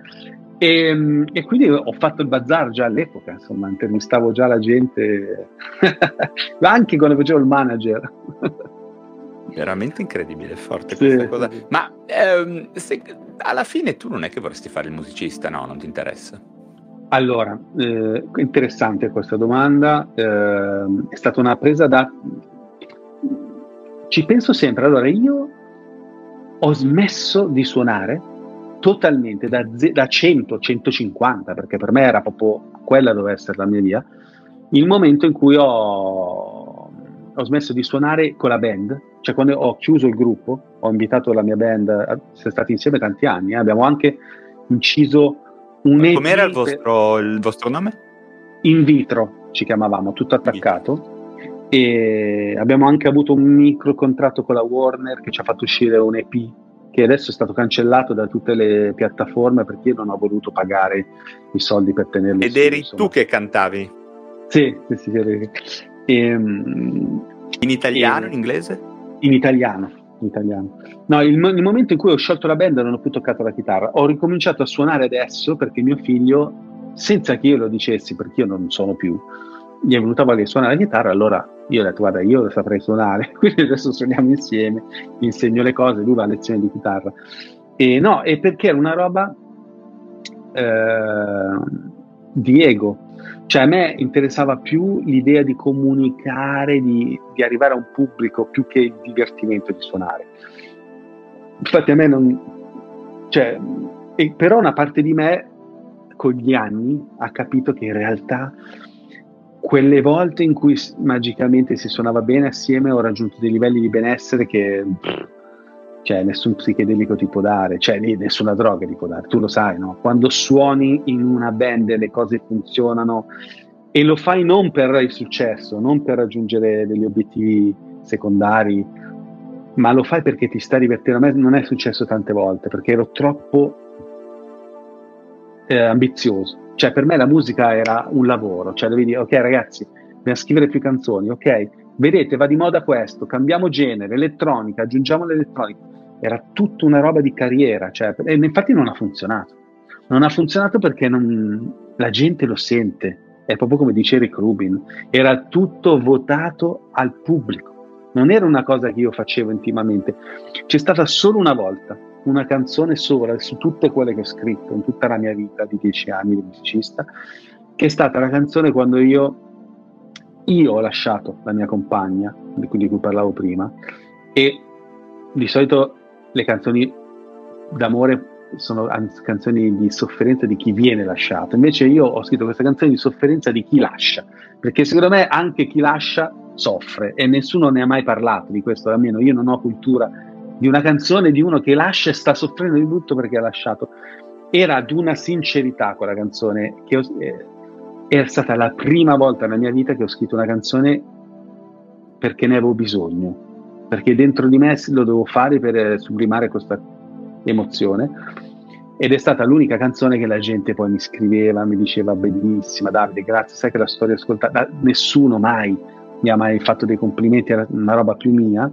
E, ehm, e, quindi ho fatto il bazar già all'epoca, insomma, intervistavo già la gente, anche quando facevo il manager. Veramente incredibile, forte sì. questa cosa. Ma ehm, se, alla fine tu non è che vorresti fare il musicista, no? Non ti interessa? Allora, eh, interessante questa domanda. Eh, è stata una presa da... Ci penso sempre. Allora, io ho smesso di suonare totalmente da, da 100, 150, perché per me era proprio quella doveva essere la mia via, il momento in cui ho, ho smesso di suonare con la band, cioè quando ho chiuso il gruppo, ho invitato la mia band, siamo stati insieme tanti anni, eh, abbiamo anche inciso un. Com'era il vostro, il vostro nome? In vitro ci chiamavamo, tutto attaccato. E abbiamo anche avuto un micro contratto con la Warner che ci ha fatto uscire un EP che adesso è stato cancellato da tutte le piattaforme perché io non ho voluto pagare i soldi per tenerlo. Ed eri insomma. tu che cantavi? Sì, sì, sì. sì. E, ehm, in italiano, e, in inglese? In italiano, in italiano. No, il, il, momento in cui ho sciolto la band non ho più toccato la chitarra. Ho ricominciato a suonare adesso perché mio figlio, senza che io lo dicessi, perché io non sono più, gli è venuta voglia di suonare la chitarra, allora io ho detto guarda io lo saprei suonare, quindi adesso suoniamo insieme, gli insegno le cose, lui va a lezione di chitarra. E no, è perché era una roba eh, di ego, cioè a me interessava più l'idea di comunicare, di, di arrivare a un pubblico più che il divertimento di suonare. Infatti a me non... Cioè, però una parte di me con gli anni ha capito che in realtà quelle volte in cui magicamente si suonava bene assieme ho raggiunto dei livelli di benessere che cioè, nessun psichedelico ti può dare, cioè nessuna droga ti può dare, tu lo sai, no? Quando suoni in una band le cose funzionano e lo fai non per il successo, non per raggiungere degli obiettivi secondari, ma lo fai perché ti stai divertendo. A me non è successo tante volte perché ero troppo eh, ambizioso cioè, per me la musica era un lavoro, cioè devi dire, ok ragazzi, dobbiamo scrivere più canzoni, ok, vedete, va di moda questo, cambiamo genere, elettronica, aggiungiamo l'elettronica. Era tutta una roba di carriera, cioè, e infatti non ha funzionato. Non ha funzionato perché non, la gente lo sente, è proprio come dice Eric Rubin, era tutto votato al pubblico, non era una cosa che io facevo intimamente. C'è stata solo una volta una canzone sola su tutte quelle che ho scritto in tutta la mia vita di dieci anni di musicista, che è stata la canzone quando io, io ho lasciato la mia compagna, di cui, di cui parlavo prima, e di solito le canzoni d'amore sono canzoni di sofferenza di chi viene lasciato. Invece io ho scritto questa canzone di sofferenza di chi lascia, perché secondo me anche chi lascia soffre e nessuno ne ha mai parlato di questo, almeno io non ho cultura di una canzone di uno che lascia e sta soffrendo di tutto perché ha lasciato. Era di una sincerità quella canzone, che ho, eh, è stata la prima volta nella mia vita che ho scritto una canzone perché ne avevo bisogno, perché dentro di me lo devo fare per eh, sublimare questa emozione. Ed è stata l'unica canzone che la gente poi mi scriveva, mi diceva bellissima, Davide, grazie, sai che la storia ascoltata, nessuno mai mi ha mai fatto dei complimenti, era una roba più mia.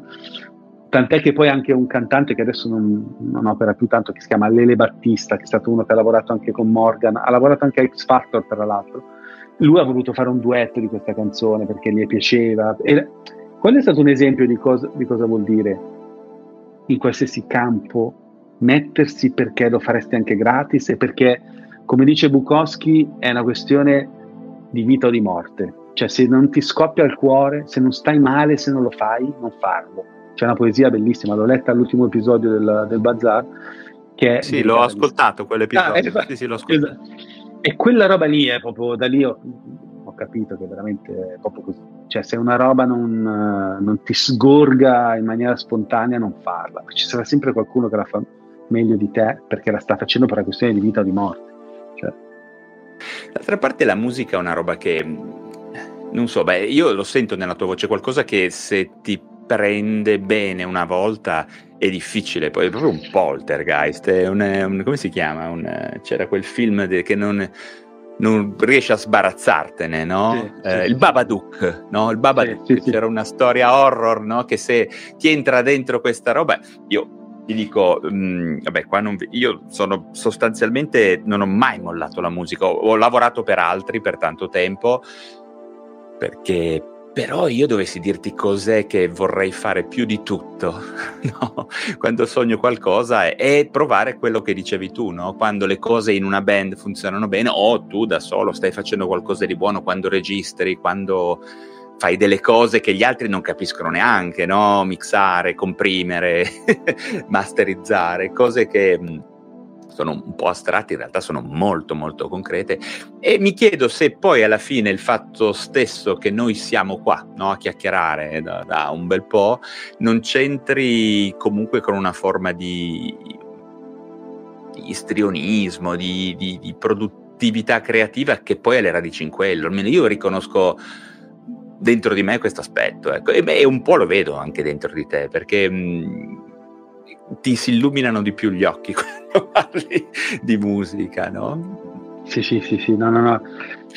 Tant'è che poi anche un cantante che adesso non, non, opera più tanto, che si chiama Lele Battista, che è stato uno che ha lavorato anche con Morgan, ha lavorato anche a X Factor tra l'altro, lui ha voluto fare un duetto di questa canzone perché gli piaceva. E quello è stato un esempio di cosa, di cosa vuol dire in qualsiasi campo mettersi perché lo faresti anche gratis e perché, come dice Bukowski, è una questione di vita o di morte. Cioè, se non ti scoppia il cuore, se non stai male, se non lo fai, non farlo. C'è una poesia bellissima, l'ho letta all'ultimo episodio del, del Bazar. Che sì, l'ho ascoltato quell'episodio. Ah, sì, sì, l'ho ascoltato. Esatto. E quella roba lì è proprio da lì ho capito che veramente è proprio così. Cioè, se una roba non, non, ti sgorga in maniera spontanea, non farla. Ci sarà sempre qualcuno che la fa meglio di te perché la sta facendo per una questione di vita o di morte. Cioè. D'altra parte, la musica è una roba che non so, beh, io lo sento nella tua voce, qualcosa che se ti prende bene una volta è difficile, poi è proprio un poltergeist, è un, un come si chiama? Un, c'era quel film de, che non, non riesce a sbarazzartene, no? Sì, eh, sì, il Babadook, no? Il Babadook, sì, c'era una storia horror, no? Che se ti entra dentro questa roba, io ti dico, mh, mm, vabbè, qua non, io sono sostanzialmente, non ho mai mollato la musica, ho, ho lavorato per altri per tanto tempo, perché però io dovessi dirti cos'è che vorrei fare più di tutto, no? quando sogno qualcosa, è provare quello che dicevi tu, no? quando le cose in una band funzionano bene o tu da solo stai facendo qualcosa di buono, quando registri, quando fai delle cose che gli altri non capiscono neanche, no? mixare, comprimere, masterizzare, cose che sono un po' astratti, in realtà sono molto molto concrete e mi chiedo se poi alla fine il fatto stesso che noi siamo qua no, a chiacchierare da, da, un bel po' non c'entri comunque con una forma di, di istrionismo, di, di, di produttività creativa che poi ha le radici in quello. Almeno io riconosco dentro di me questo aspetto ecco. e, beh, un po' lo vedo anche dentro di te perché mh, ti si illuminano di più gli occhi quando parli di musica, no? Sì, sì, sì, sì, no, no, no.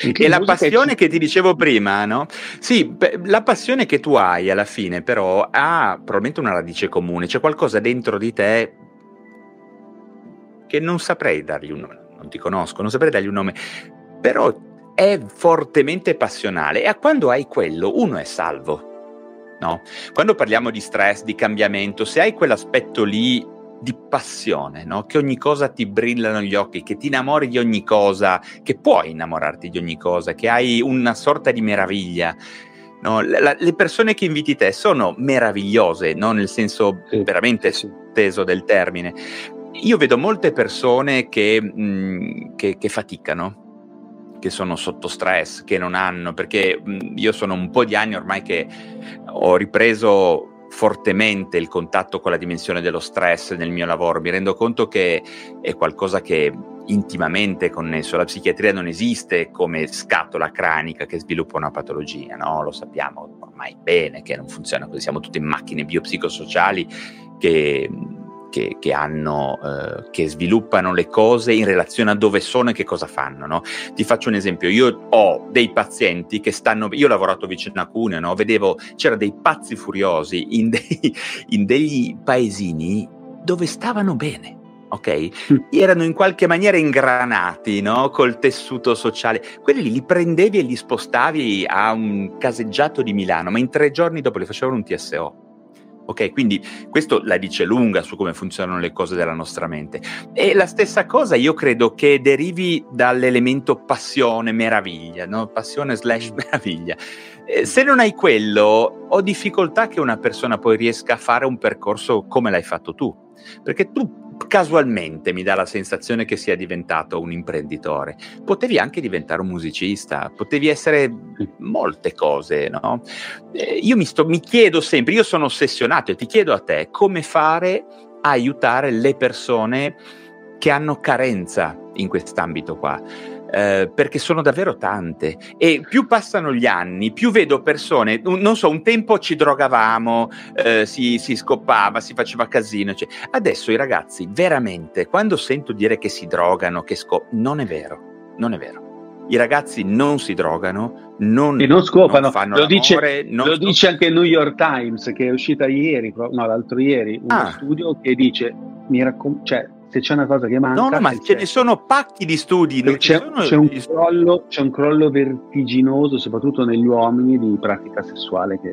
E la passione che ti dicevo prima, no? Sì, la passione che tu hai alla fine però ha probabilmente una radice comune, c'è qualcosa dentro di te che non saprei dargli un nome, non ti conosco, non saprei dargli un nome, però è fortemente passionale e a quando hai quello uno è salvo no? Quando parliamo di stress, di cambiamento, se hai quell'aspetto lì di passione, no? che ogni cosa ti brillano gli occhi, che ti innamori di ogni cosa, che puoi innamorarti di ogni cosa, che hai una sorta di meraviglia. No? La, le persone che inviti te sono meravigliose, no? nel senso sì, veramente sì. teso del termine. Io vedo molte persone che, mh, mm, che, che faticano, che sono sotto stress, che non hanno, perché io sono un po' di anni ormai che ho ripreso fortemente il contatto con la dimensione dello stress nel mio lavoro, mi rendo conto che è qualcosa che intimamente connesso. La psichiatria non esiste come scatola cranica che sviluppa una patologia, no? Lo sappiamo ormai bene che non funziona così, siamo tutte macchine biopsicosociali che che, che, hanno, eh, che sviluppano le cose in relazione a dove sono e che cosa fanno. No? Ti faccio un esempio, io ho dei pazienti che stanno, io ho lavorato vicino a Cuneo, no? vedevo, c'erano dei pazzi furiosi in, dei, in degli paesini dove stavano bene. Ok? Mm. Erano in qualche maniera ingranati no? col tessuto sociale. Quelli li prendevi e li spostavi a un caseggiato di Milano, ma in tre giorni dopo li facevano un TSO. Ok, quindi questo la dice lunga su come funzionano le cose della nostra mente. E la stessa cosa io credo che derivi dall'elemento passione, meraviglia, no? passione slash meraviglia. Eh, se non hai quello, ho difficoltà che una persona poi riesca a fare un percorso come l'hai fatto tu Perché tu casualmente mi dà la sensazione che sia diventato un imprenditore. Potevi anche diventare un musicista, potevi essere molte cose, no? Eh, io mi, sto, mi chiedo sempre, io sono ossessionato e ti chiedo a te come fare a aiutare le persone che hanno carenza in quest'ambito qua. Eh, perché sono davvero tante e più passano gli anni, più vedo persone, un, non so, un tempo ci drogavamo, eh, si, si, scoppava, si faceva casino, cioè. adesso i ragazzi veramente, quando sento dire che si drogano, che scoppano, non è vero, non è vero. I ragazzi non si drogano, non, e non scopano. Non fanno lo, dice, non lo dice, anche il New York Times che è uscita ieri, no, l'altro ieri, un ah. studio che dice, mi raccom- cioè, se c'è una cosa che manca... No, no, ma ce ne sono pacchi di studi. C'è, c'è, un crollo, c'è, un crollo, vertiginoso, soprattutto negli uomini, di pratica sessuale. Che...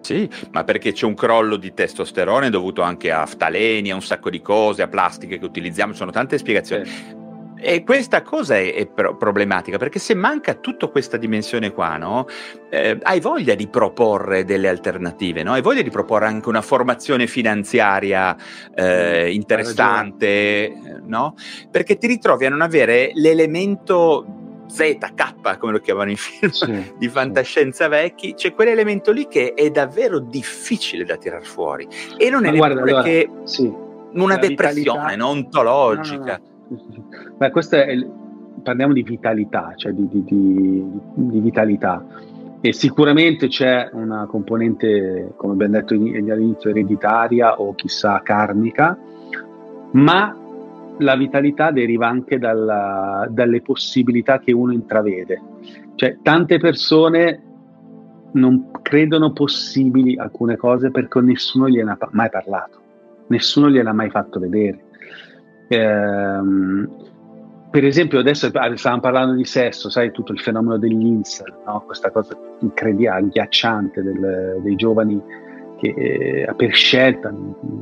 Sì, ma perché c'è un crollo di testosterone dovuto anche a ftaleni, a un sacco di cose, a plastiche che utilizziamo, ci sono tante spiegazioni. Sì. E questa cosa è, è pro- problematica perché se manca tutta questa dimensione qua, no? eh, hai voglia di proporre delle alternative, no? hai voglia di proporre anche una formazione finanziaria eh, interessante, no? perché ti ritrovi a non avere l'elemento ZK, come lo chiamano i film sì, di fantascienza sì. vecchi, c'è quell'elemento lì che è davvero difficile da tirar fuori e non è guarda, allora, che sì. una La depressione vitalità... no? ontologica. No, no, Beh, questo è, parliamo di vitalità, cioè di, di, di, di, vitalità. E sicuramente c'è una componente, come abbiamo detto all'inizio, ereditaria o chissà karmica, ma la vitalità deriva anche dalla, dalle possibilità che uno intravede. Cioè, tante persone non credono possibili alcune cose perché nessuno gliene ha mai parlato, nessuno gliel'ha mai fatto vedere. Ehm, per esempio, adesso stavamo parlando di sesso, sai, tutto il fenomeno degli incel, no? questa cosa incredibile, agghiacciante del, dei giovani che eh, per scelta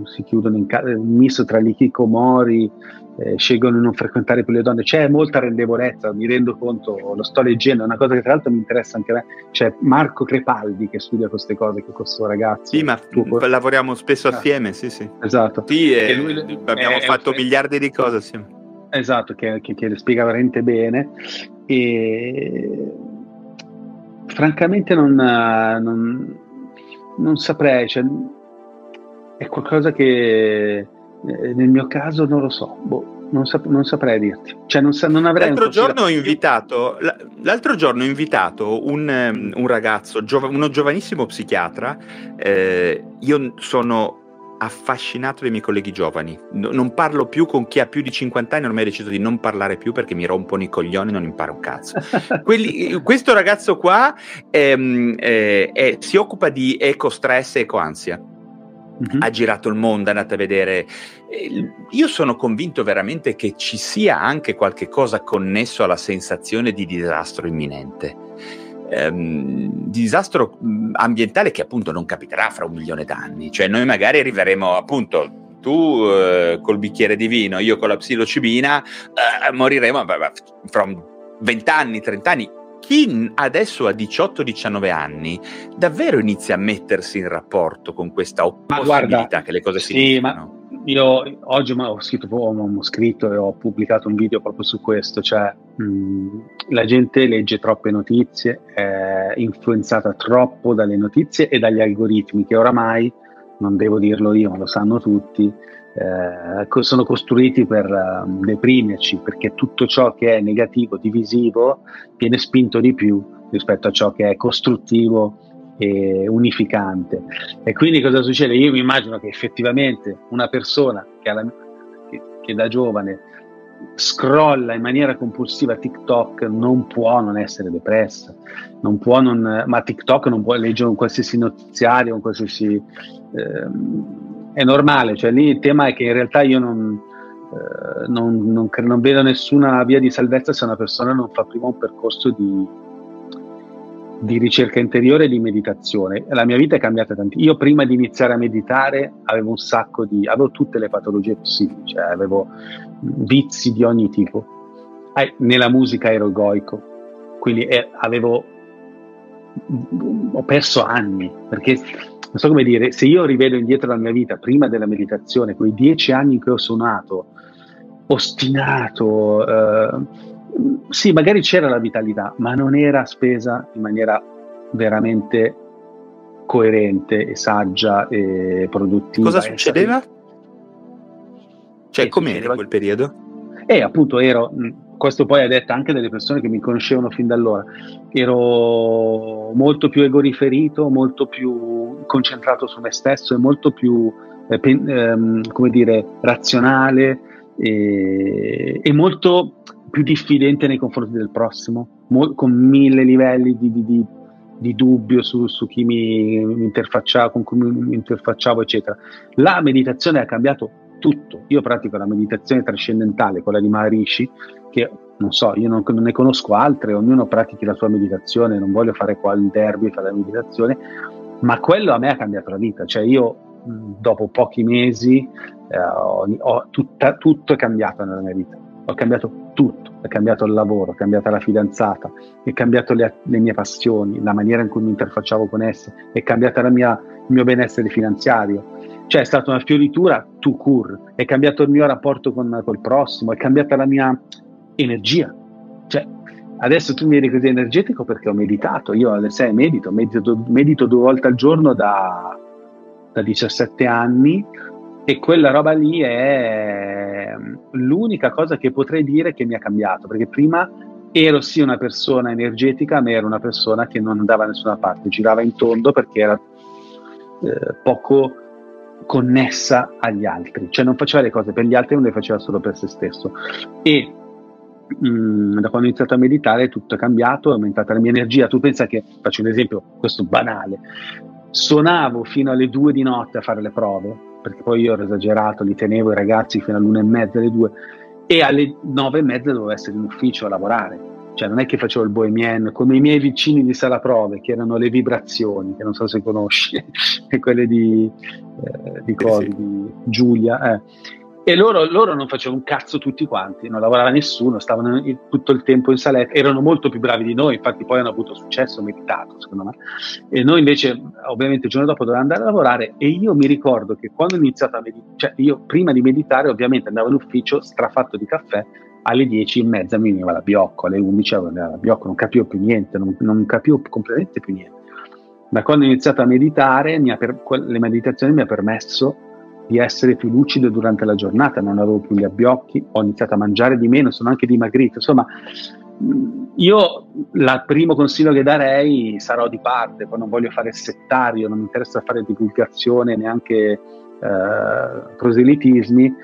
si chiudono in casa, un misto tra l'Ikikomori, eh, scelgono di non frequentare più le donne. C'è molta rendevolezza, mi rendo conto, lo sto leggendo, è una cosa che tra l'altro mi interessa anche a me. C'è Marco Crepaldi che studia queste cose con questo ragazzo. Sì, ma tuo... lavoriamo spesso ah. assieme, sì, sì. Esatto. Sì, e lui, abbiamo è, fatto è, miliardi di cose assieme. Esatto, che, che, che le spiega veramente bene. E francamente non, non, non saprei, cioè, è qualcosa che eh, nel mio caso non lo so, boh, non, sap- non, saprei dirti. Cioè, non, sa- non avrei l'altro, giorno ho invitato, l'altro giorno ho invitato un, um, un ragazzo, giov- uno giovanissimo psichiatra. Eh, io sono affascinato dai miei colleghi giovani. No, non parlo più con chi ha più di 50 anni, ormai ho deciso di non parlare più perché mi rompono i coglioni e non imparo un cazzo. Quelli, questo ragazzo qua ehm, eh, eh, si occupa di eco-stress e eco-ansia uh-huh. ha girato il mondo, è andato a vedere. Io sono convinto veramente che ci sia anche qualche cosa connesso alla sensazione di disastro imminente. Um, disastro ambientale che appunto non capiterà fra un milione d'anni, cioè noi magari arriveremo appunto tu uh, col bicchiere di vino, io con la psilocibina, uh, moriremo fra 20 anni, 30 anni, chi adesso ha 18-19 anni davvero inizia a mettersi in rapporto con questa possibilità guarda, che le cose si sì, ma io oggi ho scritto, ho scritto, e ho pubblicato un video proprio su questo, cioè mh, la gente legge troppe notizie, è influenzata troppo dalle notizie e dagli algoritmi che oramai, non devo dirlo io, ma lo sanno tutti, eh, sono costruiti per uh, deprimerci perché tutto ciò che è negativo, divisivo, viene spinto di più rispetto a ciò che è costruttivo e unificante. E quindi cosa succede? Io mi immagino che effettivamente una persona che, la, che, che da giovane scrolla in maniera compulsiva TikTok non può non essere depressa, non può non, ma TikTok non può leggere un qualsiasi notiziario, un qualsiasi... Eh, è normale, cioè lì il tema è che in realtà io non, eh, non, non, non, vedo nessuna via di salvezza se una persona non fa prima un percorso di, di ricerca interiore e di meditazione. La mia vita è cambiata tantissimo. Io prima di iniziare a meditare avevo un sacco di... avevo tutte le patologie possibili, cioè avevo vizi di ogni tipo. Eh, nella musica ero egoico, quindi eh, avevo... ho perso anni, perché so come dire, se io rivedo indietro la mia vita prima della meditazione, quei dieci anni in cui ho suonato, ostinato, eh, sì, magari c'era la vitalità, ma non era spesa in maniera veramente coerente e saggia e produttiva. Cosa succedeva? Cioè, com'era in quel periodo? E appunto ero, questo poi è detto anche delle persone che mi conoscevano fin da allora, ero molto più egoriferito, molto più concentrato su me stesso e molto più, eh, pen, ehm, come dire, razionale e, e, molto più diffidente nei confronti del prossimo, mo- con mille livelli di, di, di, di dubbio su, su, chi mi, mi interfacciava, con cui mi interfacciavo, eccetera. La meditazione ha cambiato tutto. Io pratico la meditazione trascendentale, quella di Maharishi, che non so, io non, non, ne conosco altre, ognuno pratichi la sua meditazione, non voglio fare qua il derby, fare la meditazione, ma quello a me ha cambiato la vita, cioè io dopo pochi mesi eh, ho, ho tutta, tutto è cambiato nella mia vita, ho cambiato tutto, è cambiato il lavoro, è cambiata la fidanzata, è cambiato le, le mie passioni, la maniera in cui mi interfacciavo con esse, è cambiata mia, il mio benessere finanziario, cioè è stata una fioritura to cure, è cambiato il mio rapporto con col prossimo, è cambiata la mia energia. Cioè, adesso tu mi vedi così energetico perché ho meditato, io alle 6 medito, medito, medito due volte al giorno da, da 17 anni e quella roba lì è l'unica cosa che potrei dire che mi ha cambiato, perché prima ero sì una persona energetica, ma ero una persona che non andava da nessuna parte, girava in tondo perché era eh, poco connessa agli altri, cioè non faceva le cose per gli altri, non le faceva solo per se stesso. E mh, mm, da quando ho iniziato a meditare tutto è cambiato, è aumentata la mia energia. Tu pensa che, faccio un esempio, questo banale, suonavo fino alle due di notte a fare le prove, perché poi io ero esagerato, li tenevo i ragazzi fino all'una e mezza, alle due, e alle nove e mezza dovevo essere in ufficio a lavorare cioè non è che facevo il bohemien come i miei vicini di sala prove che erano le vibrazioni che non so se conosci quelle di, eh, di, Codi, sì. di Giulia eh. E loro, loro, non facevano un cazzo tutti quanti non lavorava nessuno stavano tutto il tempo in saletta erano molto più bravi di noi infatti poi hanno avuto successo meritato secondo me e noi invece ovviamente il giorno dopo dovevamo andare a lavorare e io mi ricordo che quando ho iniziato a meditare cioè io prima di meditare ovviamente andavo in ufficio strafatto di caffè alle 10 e mezza mi veniva la biocco, alle 11 avevo la biocco, non capivo più niente, non, non capivo completamente più niente. Da quando ho iniziato a meditare, per, le meditazioni mi hanno permesso di essere più lucido durante la giornata, non avevo più gli abbiocchi, ho iniziato a mangiare di meno, sono anche dimagrito, insomma io il primo consiglio che darei sarò di parte, poi non voglio fare settario, non mi interessa fare divulgazione, neanche eh, proselitismi,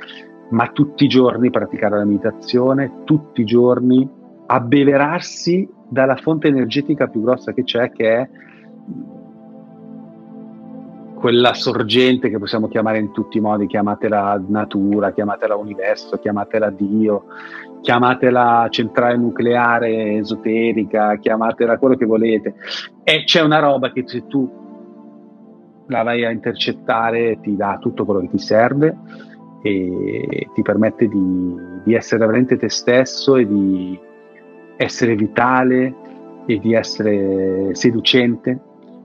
ma tutti i giorni praticare la meditazione, tutti i giorni abbeverarsi dalla fonte energetica più grossa che c'è, che è quella sorgente che possiamo chiamare in tutti i modi, chiamatela natura, chiamatela universo, chiamatela Dio, chiamatela centrale nucleare esoterica, chiamatela quello che volete. E c'è una roba che se tu la vai a intercettare ti dà tutto quello che ti serve e ti permette di, di essere veramente te stesso e di essere vitale e di essere seducente,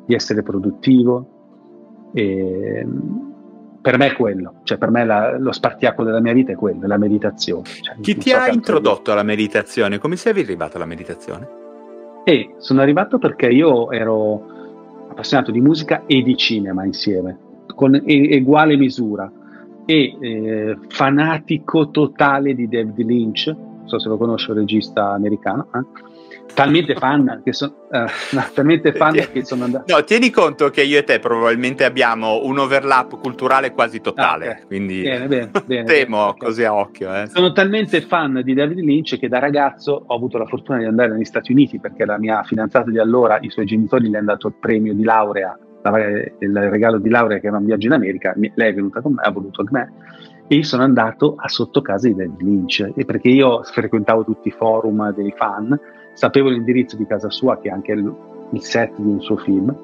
di essere produttivo. E, per me è quello, cioè per me la, lo spartiacque della mia vita è quello, la meditazione. Cioè, Chi ti so ha introdotto alla meditazione? Come sei arrivato alla meditazione? E sono arrivato perché io ero appassionato di musica e di cinema insieme, con uguale misura e eh, fanatico totale di David Lynch, non so se lo conosce, un regista americano, eh? Talmente fan che, so, eh, no, talmente fan che sono andato... No, tieni conto che io e te probabilmente abbiamo un overlap culturale quasi totale, ah, okay. quindi bene, bene, bene, temo okay. così a occhio. Eh. Sono talmente fan di David Lynch che da ragazzo ho avuto la fortuna di andare negli Stati Uniti perché la mia fidanzata di allora, i suoi genitori gli hanno dato il premio di laurea il regalo di laurea che era un viaggio in America, lei è venuta con me, ha voluto con me e io sono andato a sotto casa di David Lynch e perché io frequentavo tutti i forum dei fan, sapevo l'indirizzo di casa sua che è anche il, il set di un suo film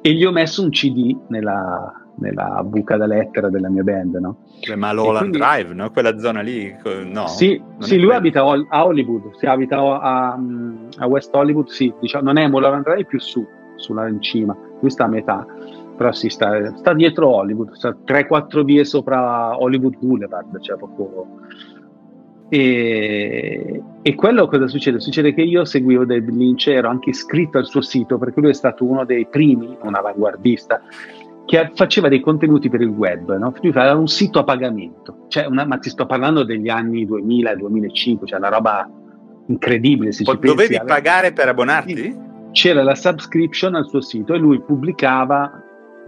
e gli ho messo un CD nella, nella buca da lettera della mia band, no? Cioè, ma Holland Drive, no? Quella zona lì, no? Sì, sì lui abita a Hollywood, si abita a, a, West Hollywood, sì, diciamo, non è Mulholland Drive più su, sulla in cima, lui sta a metà, però si sta, sta dietro Hollywood, sta 3-4 vie sopra Hollywood Boulevard, cioè proprio... E, e, quello cosa succede? Succede che io seguivo David Lynch, ero anche iscritto al suo sito perché lui è stato uno dei primi, un avanguardista, che faceva dei contenuti per il web, no? Lui aveva un sito a pagamento, cioè una, ma ti sto parlando degli anni 2000-2005, cioè una roba incredibile. Se ci dovevi pensi, pagare per abbonarti? C'era la subscription al suo sito e lui pubblicava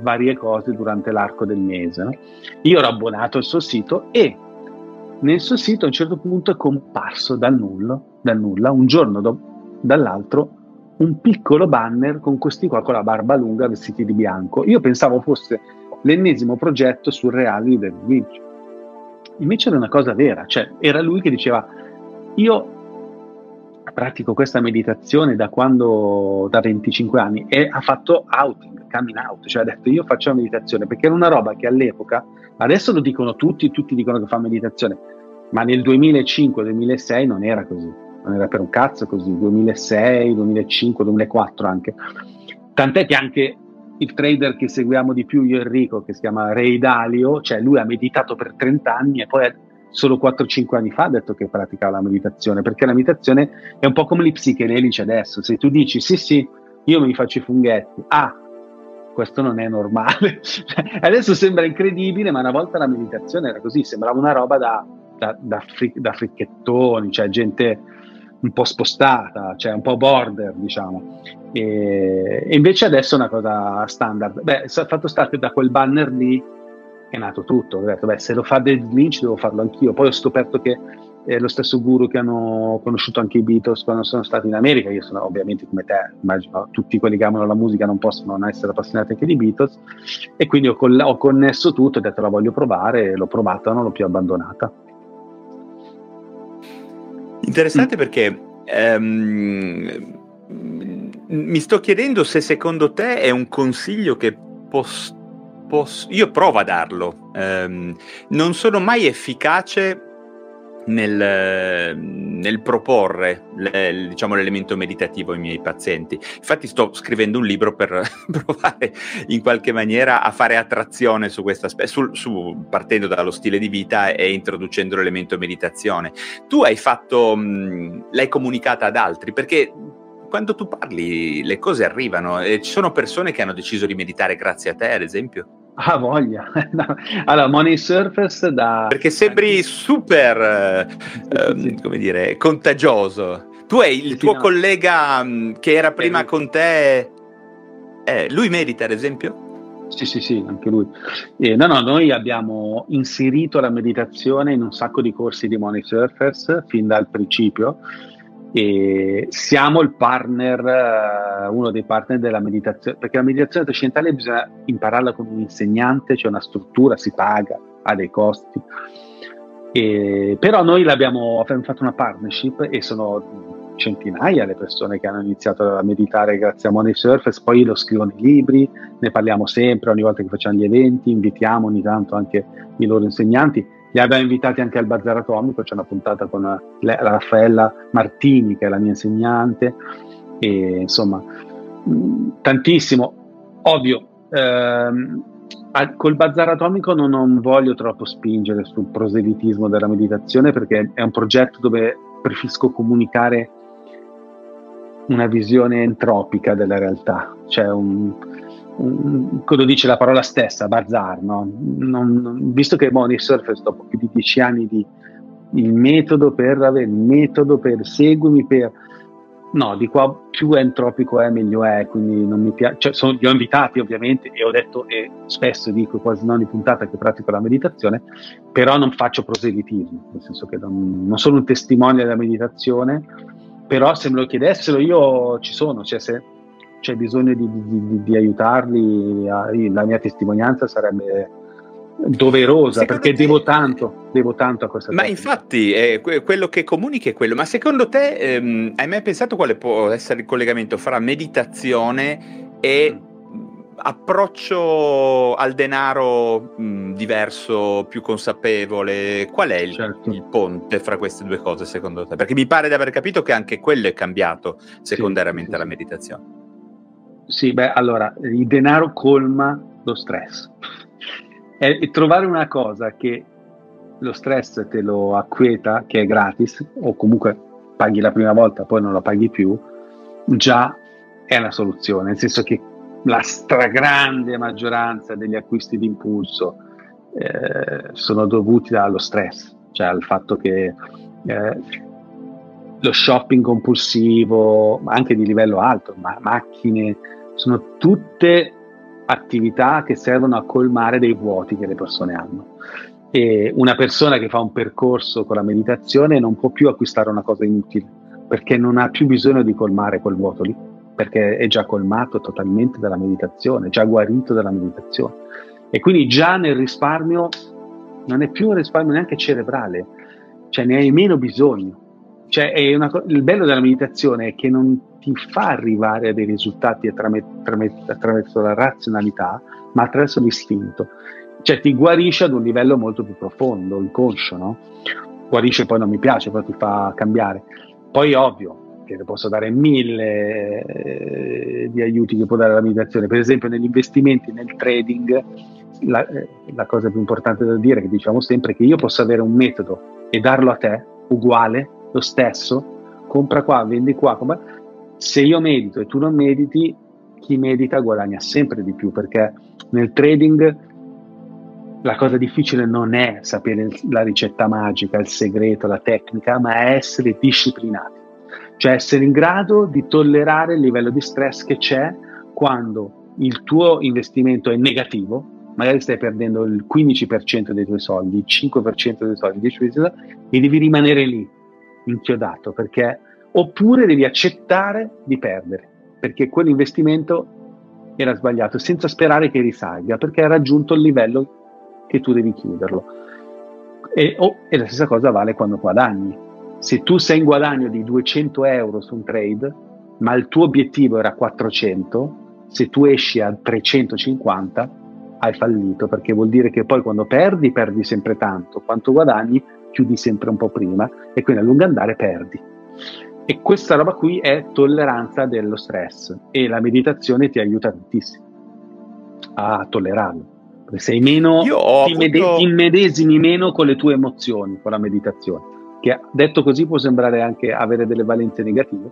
varie cose durante l'arco del mese. No? Io ero abbonato al suo sito e nel suo sito a un certo punto è comparso dal nulla, dal nulla un giorno do, dall'altro un piccolo banner con questi qua con la barba lunga vestiti di bianco. Io pensavo fosse l'ennesimo progetto surreale di David Lynch. Invece era una cosa vera, cioè era lui che diceva io pratico questa meditazione da quando, da 25 anni e ha fatto outing, coming out, cioè ha detto io faccio la meditazione perché era una roba che all'epoca, adesso lo dicono tutti, tutti dicono che fa meditazione, ma nel 2005-2006 non era così, non era per un cazzo così, 2006, 2005, 2004 anche. Tant'è che anche il trader che seguiamo di più io Enrico, che si chiama Ray Dalio, cioè lui ha meditato per 30 anni e poi solo 4-5 anni fa ha detto che praticava la meditazione, perché la meditazione è un po' come gli psichedelici adesso, se tu dici sì sì, io mi faccio i funghetti, ah, questo non è normale, adesso sembra incredibile, ma una volta la meditazione era così, sembrava una roba da, da, da, fric- da fricchettoni, cioè gente un po' spostata, cioè un po' border, diciamo. E, e invece adesso è una cosa standard. Beh, fatto sta che da quel banner lì è nato tutto. Ho detto, beh, se lo fa David Lynch devo farlo anch'io. Poi ho scoperto che è lo stesso guru che hanno conosciuto anche i Beatles quando sono stati in America. Io sono ovviamente come te, immagino tutti quelli che amano la musica non possono non essere appassionati anche di Beatles. E quindi ho, coll- ho connesso tutto, ho detto la voglio provare, l'ho provata, non l'ho più abbandonata. Interessante mm. perché ehm, mi sto chiedendo se secondo te è un consiglio che posso posso, io provo a darlo. Um, non sono mai efficace nel, nel proporre le, diciamo, l'elemento meditativo ai miei pazienti. Infatti sto scrivendo un libro per provare in qualche maniera a fare attrazione su questo aspetto, su, partendo dallo stile di vita e introducendo l'elemento meditazione. Tu hai fatto, mh, l'hai comunicata ad altri perché quando tu parli le cose arrivano e ci sono persone che hanno deciso di meditare grazie a te, ad esempio. Ah, voglia. allora, Money Surface da... Perché sembri super, eh, sì. come dire, contagioso. Tu hai il sì, tuo no. collega mm, che era prima eh, con te, eh, lui medita ad esempio? Sì, sì, sì, anche lui. Eh, no, no, noi abbiamo inserito la meditazione in un sacco di corsi di Money Surfers fin dal principio e siamo il partner, eh, uno dei partner della meditazione, perché la meditazione trascendentale bisogna impararla con un insegnante, c'è una struttura, si paga, ha dei costi. E, però noi l'abbiamo abbiamo fatto una partnership e sono centinaia le persone che hanno iniziato a meditare grazie a Money Surface, poi lo scrivono i libri, ne parliamo sempre, ogni volta che facciamo gli eventi, invitiamo ogni tanto anche i loro insegnanti li abbiamo invitati anche al Bazar Atomico, c'è una puntata con la Raffaella Martini, che è la mia insegnante, e insomma, mm, tantissimo. Ovvio, ehm, col Bazar Atomico non, non, voglio troppo spingere sul proselitismo della meditazione perché è un progetto dove preferisco comunicare una visione entropica della realtà, cioè un, quello dice la parola stessa, bazar, no? non, visto che Money Surface dopo più di dieci anni di il metodo per avere il metodo per seguimi per no, di qua più entropico è meglio è, quindi non mi piace, cioè, sono, li ho invitati ovviamente e ho detto e spesso dico quasi non in puntata che pratico la meditazione, però non faccio proselitismo, nel senso che non, non sono un testimone della meditazione, però se me lo chiedessero io ci sono, cioè se c'è bisogno di, di, di aiutarli, la mia testimonianza sarebbe doverosa secondo perché te... devo tanto, devo tanto a questa. Ma infatti eh, quello che comunichi è quello, ma secondo te ehm, hai mai pensato quale può essere il collegamento fra meditazione e mm. approccio al denaro mh, diverso, più consapevole? Qual è il, certo. il, ponte fra queste due cose secondo te? Perché mi pare di aver capito che anche quello è cambiato secondariamente sì, sì, alla meditazione. Sì, beh, allora, il denaro colma lo stress. E, trovare una cosa che lo stress te lo acquieta, che è gratis, o comunque paghi la prima volta, poi non lo paghi più, già è la soluzione, nel senso che la stragrande maggioranza degli acquisti di impulso eh, sono dovuti dallo stress, cioè al fatto che eh, lo shopping compulsivo, anche di livello alto, ma macchine, sono tutte attività che servono a colmare dei vuoti che le persone hanno. E una persona che fa un percorso con la meditazione non può più acquistare una cosa inutile, perché non ha più bisogno di colmare quel vuoto lì, perché è già colmato totalmente dalla meditazione, già guarito dalla meditazione. E quindi già nel risparmio non è più un risparmio neanche cerebrale, cioè ne hai meno bisogno. Cioè, una, il bello della meditazione è che non ti fa arrivare a dei risultati attraverso la razionalità, ma attraverso l'istinto. Cioè ti guarisce ad un livello molto più profondo, inconscio, no? Guarisce poi non mi piace, però ti fa cambiare. Poi ovvio che posso dare mille eh, di aiuti che può dare la meditazione. Per esempio negli investimenti, nel trading, la, eh, la cosa più importante da dire, che diciamo sempre, è che io posso avere un metodo e darlo a te, uguale, lo stesso, compra qua, vendi qua, compra... se io medito e tu non mediti, chi medita guadagna sempre di più perché nel trading la cosa difficile non è sapere la ricetta magica, il segreto, la tecnica, ma è essere disciplinati, cioè essere in grado di tollerare il livello di stress che c'è quando il tuo investimento è negativo, magari stai perdendo il 15% dei tuoi soldi, il 5% dei soldi, il 10% dei tuoi soldi, e devi rimanere lì inchiodato perché oppure devi accettare di perdere perché quell'investimento era sbagliato senza sperare che risalga perché ha raggiunto il livello che tu devi chiuderlo. E, oh, e la stessa cosa vale quando guadagni. Se tu sei in guadagno di 200 euro su un trade ma il tuo obiettivo era 400 se tu esci a 350 hai fallito perché vuol dire che poi quando perdi perdi sempre tanto. Quanto guadagni chiudi sempre un po' prima e quindi a lungo andare perdi. E questa roba qui è tolleranza dello stress e la meditazione ti aiuta tantissimo a tollerarlo. Perché sei meno, ti, avuto... mede- meno con le tue emozioni con la meditazione. Che detto così può sembrare anche avere delle valenze negative,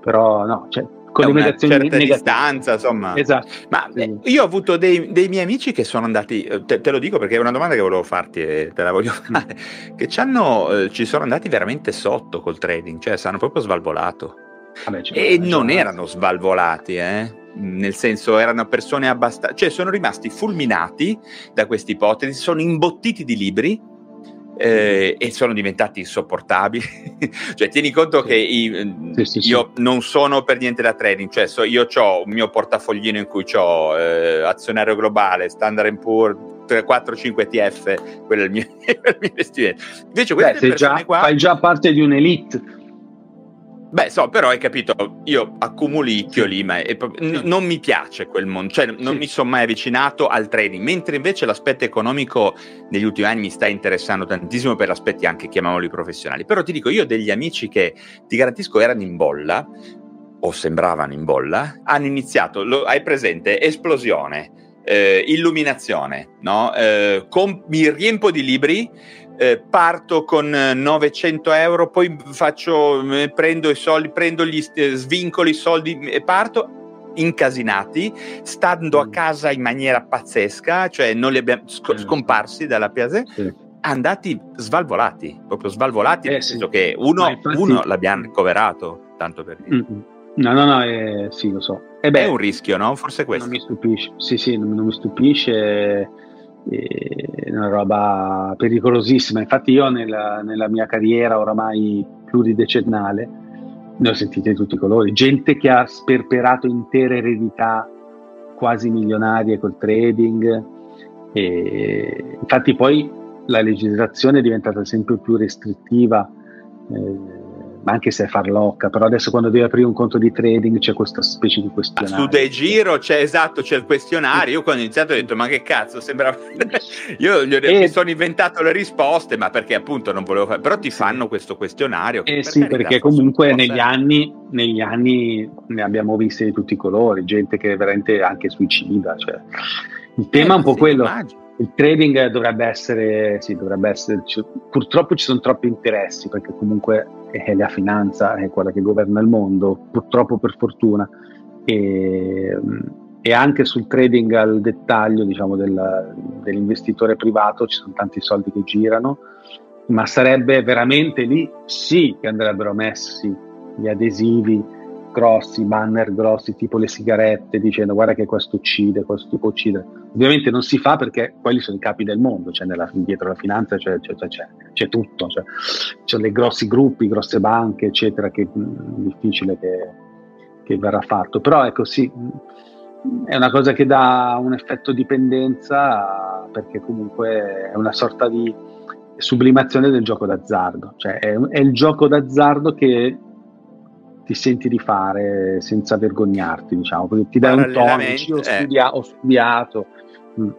però no, cioè, con le mediazioni certa negative. distanza, insomma. Esatto. Ma sì. io ho avuto dei, dei, miei amici che sono andati, eh, te, te, lo dico perché è una domanda che volevo farti e te la voglio mm. fare, mm. che eh, ci sono andati veramente sotto col trading, cioè si hanno proprio svalvolato. Vabbè, e non erano svalvolati, eh? nel senso erano persone abbastanza, cioè sono rimasti fulminati da questa ipotesi, sono imbottiti di libri eh, e sono diventati insopportabili. cioè, tieni conto che i, sì, sì, io sì. non sono per niente da trading, cioè so, io ho un mio portafoglino in cui ho eh, azionario globale, Standard Poor's, 4-5 ETF, quello è il mio, il mio investimento. Invece queste Beh, già, qua... Fai già parte di un'elite Beh, so, però hai capito, io accumuli chioli, ma è, n- non mi piace quel mondo, cioè non sì. mi sono mai avvicinato al trading, mentre invece l'aspetto economico negli ultimi anni mi sta interessando tantissimo per aspetti anche, chiamiamoli professionali. Però ti dico, io ho degli amici che, ti garantisco, erano in bolla, o sembravano in bolla, hanno iniziato, lo, hai presente, esplosione, eh, illuminazione, no? Eh, com- mi riempo di libri, eh, parto con 900 euro, poi faccio, eh, prendo i soldi, prendo gli eh, svincoli i soldi e parto incasinati, stando a mm. casa in maniera pazzesca, cioè non li abbiamo sc- scomparsi dalla piazza. Sì. Andati svalvolati, proprio svalvolati, eh, nel senso sì. che uno, infatti... uno l'abbiamo ricoverato, tanto per dire. No, no, no, eh, sì, lo so. Eh beh, è un rischio, no? Forse questo. Non mi stupisce, sì, sì, non, non mi stupisce una roba pericolosissima. Infatti, io nella, nella, mia carriera oramai pluridecennale ne ho sentite di tutti i colori. Gente che ha sperperato intere eredità quasi milionarie col trading. E infatti, poi la legislazione è diventata sempre più restrittiva. Eh, ma anche se è farlocca, però adesso quando devi aprire un conto di trading c'è questa specie di questionario. Su De Giro c'è esatto, c'è il questionario. Io quando ho iniziato ho detto: Ma che cazzo, sembra. Io gli ho, e... mi sono inventato le risposte, ma perché appunto non volevo fare. Però ti fanno questo questionario. Eh per sì, perché comunque negli anni, negli anni ne abbiamo viste di tutti i colori, gente che veramente anche suicida. Cioè. Il tema è un po' sì, quello. Immagino. Il trading dovrebbe essere, sì, dovrebbe essere, purtroppo ci sono troppi interessi perché comunque è la finanza è quella che governa il mondo, purtroppo per fortuna. E, e anche sul trading al dettaglio diciamo, del, dell'investitore privato ci sono tanti soldi che girano, ma sarebbe veramente lì sì che andrebbero messi gli adesivi grossi, banner grossi tipo le sigarette dicendo guarda che questo uccide, questo può uccidere. Ovviamente non si fa perché quelli sono i capi del mondo, cioè nella, dietro la finanza c'è, c'è, c'è, c'è tutto, cioè, c'è dei grossi gruppi, grosse banche eccetera che è difficile che, che verrà fatto. Però ecco sì, è una cosa che dà un effetto dipendenza perché comunque è una sorta di sublimazione del gioco d'azzardo, cioè è, è il gioco d'azzardo che ti senti di fare senza vergognarti, diciamo, perché ti dai un tono, dici, ho, studia- ho studiato. Mm.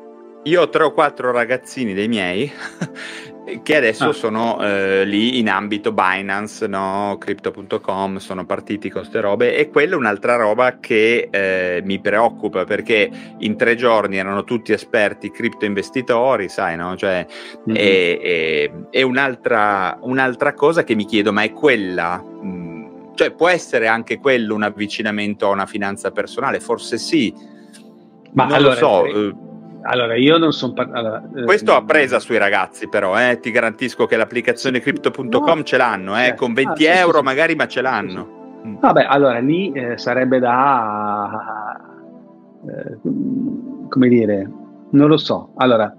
Io ho tre o quattro ragazzini dei miei che adesso ah. sono eh, lì in ambito Binance, no? Crypto.com, sono partiti con queste robe e quella è un'altra roba che eh, mi preoccupa perché in tre giorni erano tutti esperti cripto investitori, sai, no? Cioè, mm-hmm. è, è, è un'altra, un'altra, cosa che mi chiedo, ma è quella... Mm, cioè può essere anche quello un avvicinamento a una finanza personale? Forse sì, ma non allora, lo so. Eh, allora, io non sono. Par- allora, eh, Questo a presa sui ragazzi, però, eh, ti garantisco che l'applicazione crypto.com no, ce l'hanno, eh, con 20 ah, euro sì, sì, magari, ma ce l'hanno. Mm. Vabbè, allora lì eh, sarebbe da. Eh, come dire, non lo so. Allora,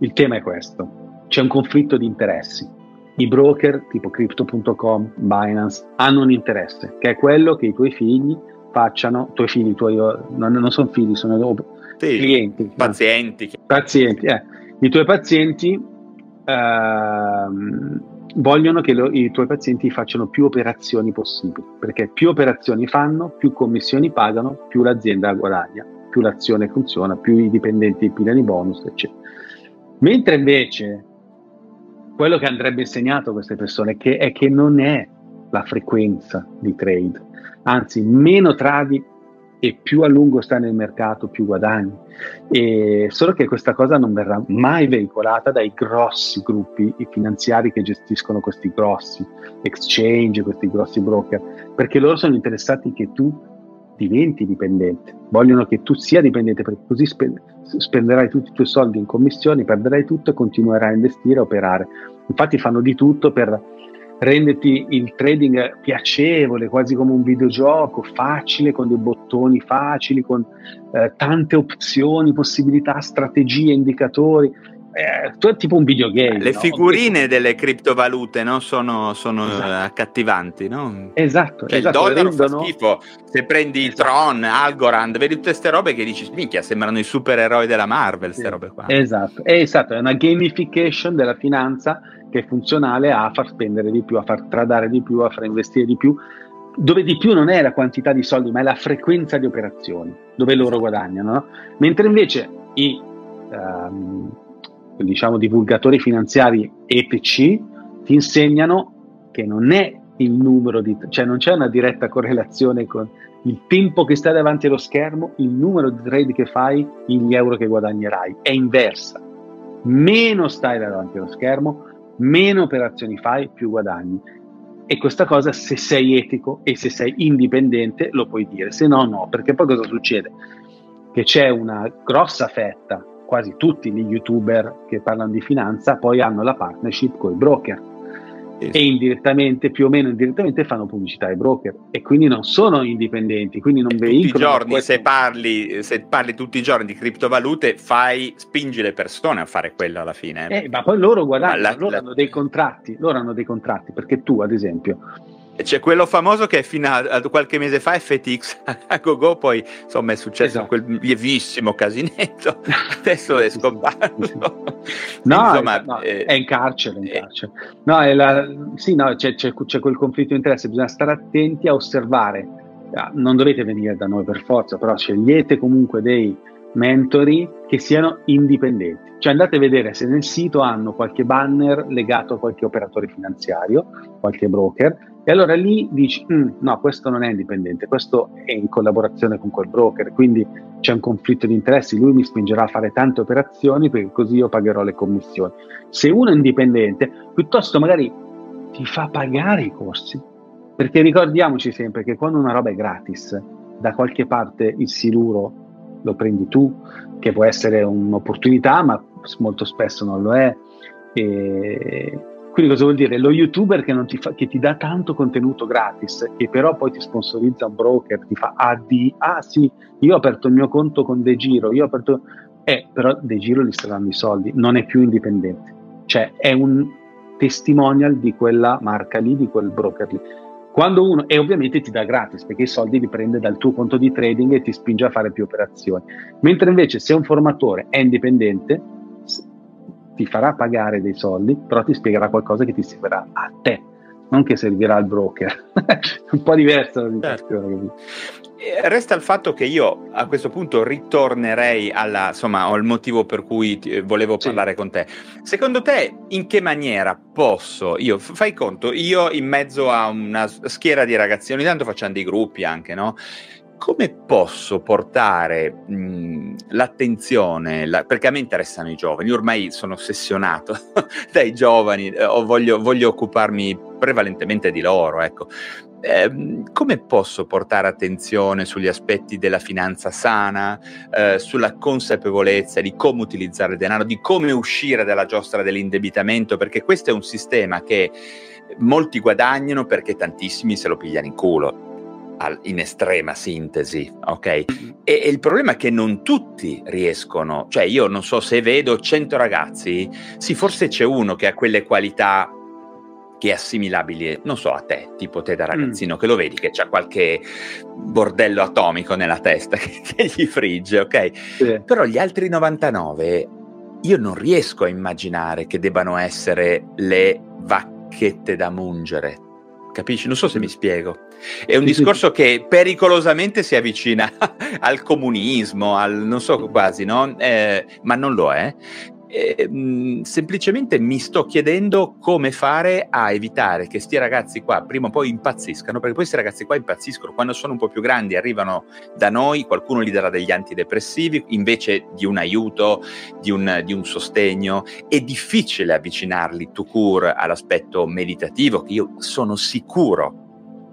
il tema è questo: c'è un conflitto di interessi. I broker tipo crypto.com, Binance hanno un interesse, che è quello che i tuoi figli facciano, tuoi figli, tuoi, non, non sono figli, sono sì, clienti, pazienti. Pazienti, eh. I tuoi pazienti eh, vogliono che lo, i tuoi pazienti facciano più operazioni possibili, perché più operazioni fanno, più commissioni pagano, più l'azienda guadagna, più l'azione funziona, più i dipendenti pigliano i bonus, eccetera. Mentre invece quello che andrebbe insegnato a queste persone che è che non è la frequenza di trade, anzi meno tradi e più a lungo stai nel mercato più guadagni. E solo che questa cosa non verrà mai veicolata dai grossi gruppi finanziari che gestiscono questi grossi exchange, questi grossi broker, perché loro sono interessati che tu diventi dipendente, vogliono che tu sia dipendente perché così spenderai tutti i tuoi soldi in commissioni, perderai tutto e continuerai a investire e operare. Infatti fanno di tutto per renderti il trading piacevole, quasi come un videogioco, facile, con dei bottoni facili, con eh, tante opzioni, possibilità, strategie, indicatori. Eh, è tipo un videogame. Le no? figurine delle criptovalute no? sono, sono esatto. accattivanti, no? Esatto. Cioè, esatto. il dollaro rendono... fa schifo. Se prendi esatto. Tron, Algorand, vedi tutte queste robe che dici, minchia, sembrano i supereroi della Marvel, queste sì. robe qua. Esatto. È, esatto, è una gamification della finanza che è funzionale a far spendere di più, a far tradare di più, a far investire di più, dove di più non è la quantità di soldi, ma è la frequenza di operazioni, dove loro guadagnano. No? Mentre invece i ehm, diciamo, divulgatori finanziari EPC ti insegnano che non è il numero di, cioè non c'è una diretta correlazione con il tempo che stai davanti allo schermo, il numero di trade che fai, gli euro che guadagnerai, è inversa. Meno stai davanti allo schermo, meno operazioni fai, più guadagni. E questa cosa, se sei etico e se sei indipendente, lo puoi dire, se no, no, perché poi cosa succede? Che c'è una grossa fetta, quasi tutti gli youtuber che parlano di finanza, poi hanno la partnership con i broker e indirettamente, più o meno indirettamente, fanno pubblicità ai broker e quindi non sono indipendenti, quindi non veicolano. Tutti i giorni, se parli, se parli tutti i giorni di criptovalute, fai, spingi le persone a fare quello alla fine. Eh, ma poi loro guardano, la, loro la... hanno dei contratti, loro hanno dei contratti, perché tu, ad esempio, c'è quello famoso che fino a, qualche mese fa FTX a GoGo, poi insomma è successo esatto. quel lievissimo casinetto, adesso è scomparso. no, insomma, no eh, è in carcere. In eh, carcere. No, la, sì, no c'è, c'è, c'è, quel conflitto di interesse, bisogna stare attenti a osservare. Ah, non dovete venire da noi per forza, però scegliete comunque dei, mentori che siano indipendenti. Cioè andate a vedere se nel sito hanno qualche banner legato a qualche operatore finanziario, qualche broker, e allora lì dici, mm, no, questo non è indipendente, questo è in collaborazione con quel broker, quindi c'è un conflitto di interessi, lui mi spingerà a fare tante operazioni perché così io pagherò le commissioni. Se uno è indipendente, piuttosto magari ti fa pagare i corsi, perché ricordiamoci sempre che quando una roba è gratis, da qualche parte il siluro lo prendi tu, che può essere un'opportunità, ma molto spesso non lo è. E quindi cosa vuol dire? Lo youtuber che, ti, fa, che ti dà tanto contenuto gratis, che però poi ti sponsorizza un broker, ti fa ah, di, ah sì, io ho aperto il mio conto con De Giro, io ho aperto... Eh, però De Giro gli sta dando i soldi, non è più indipendente. Cioè è un testimonial di quella marca lì, di quel broker lì. Quando uno, e ovviamente ti dà gratis perché i soldi li prende dal tuo conto di trading e ti spinge a fare più operazioni. Mentre invece se un formatore è indipendente, ti farà pagare dei soldi, però ti spiegherà qualcosa che ti servirà a te, non che servirà al broker. un po' diversa la. Certo. Resta il fatto che io a questo punto ritornerei alla, insomma, al motivo per cui ti, volevo parlare sì. con te. Secondo te, in che maniera posso, io, fai conto, io in mezzo a una schiera di ragazzi, ogni tanto facciamo dei gruppi anche, no? Come posso portare mh, l'attenzione, la, perché a me interessano i giovani, ormai sono ossessionato dai giovani, eh, voglio, voglio occuparmi prevalentemente di loro, ecco eh, come posso portare attenzione sugli aspetti della finanza sana, eh, sulla consapevolezza di come utilizzare il denaro, di come uscire dalla giostra dell'indebitamento, perché questo è un sistema che molti guadagnano perché tantissimi se lo pigliano in culo. In estrema sintesi, ok? E, e il problema è che non tutti riescono, cioè io non so se vedo 100 ragazzi, sì, forse c'è uno che ha quelle qualità che è assimilabile, non so, a te, tipo te da mm. ragazzino mm. che lo vedi che c'ha qualche bordello atomico nella testa che, che gli frigge, ok? Sì. Però gli altri 99 io non riesco a immaginare che debbano essere le vacchette da mungere. Capisci? Non so se mi mm. spiego. È un discorso che pericolosamente si avvicina al comunismo, al non so quasi, no? Eh, ma non lo è. E, mh, semplicemente mi sto chiedendo come fare a evitare che sti ragazzi qua prima o poi impazziscano, perché poi questi ragazzi qua impazziscono quando sono un po' più grandi, arrivano da noi, qualcuno gli darà degli antidepressivi invece di un aiuto, di un, di un sostegno. È difficile avvicinarli to cure all'aspetto meditativo, che io sono sicuro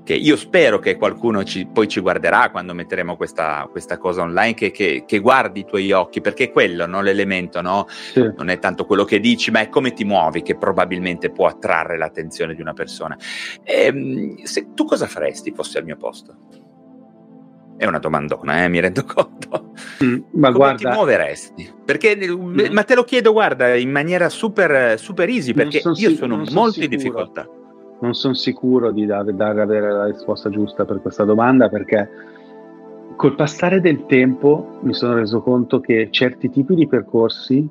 che io spero che qualcuno ci, poi ci guarderà quando metteremo questa, questa cosa online, che, che, che, guardi i tuoi occhi, perché è quello, no? l'elemento, no? Sì. non è tanto quello che dici, ma è come ti muovi che probabilmente può attrarre l'attenzione di una persona. E, ehm, se, tu cosa faresti fossi al mio posto? È una domandona, eh, mi rendo conto. Mm, ma Come guarda, ti muoveresti? Perché, mm. Ma te lo chiedo, guarda, in maniera super, super easy, perché io sic- sono molto in difficoltà non sono sicuro di dare, dare, avere la risposta giusta per questa domanda perché col passare del tempo mi sono reso conto che certi tipi di percorsi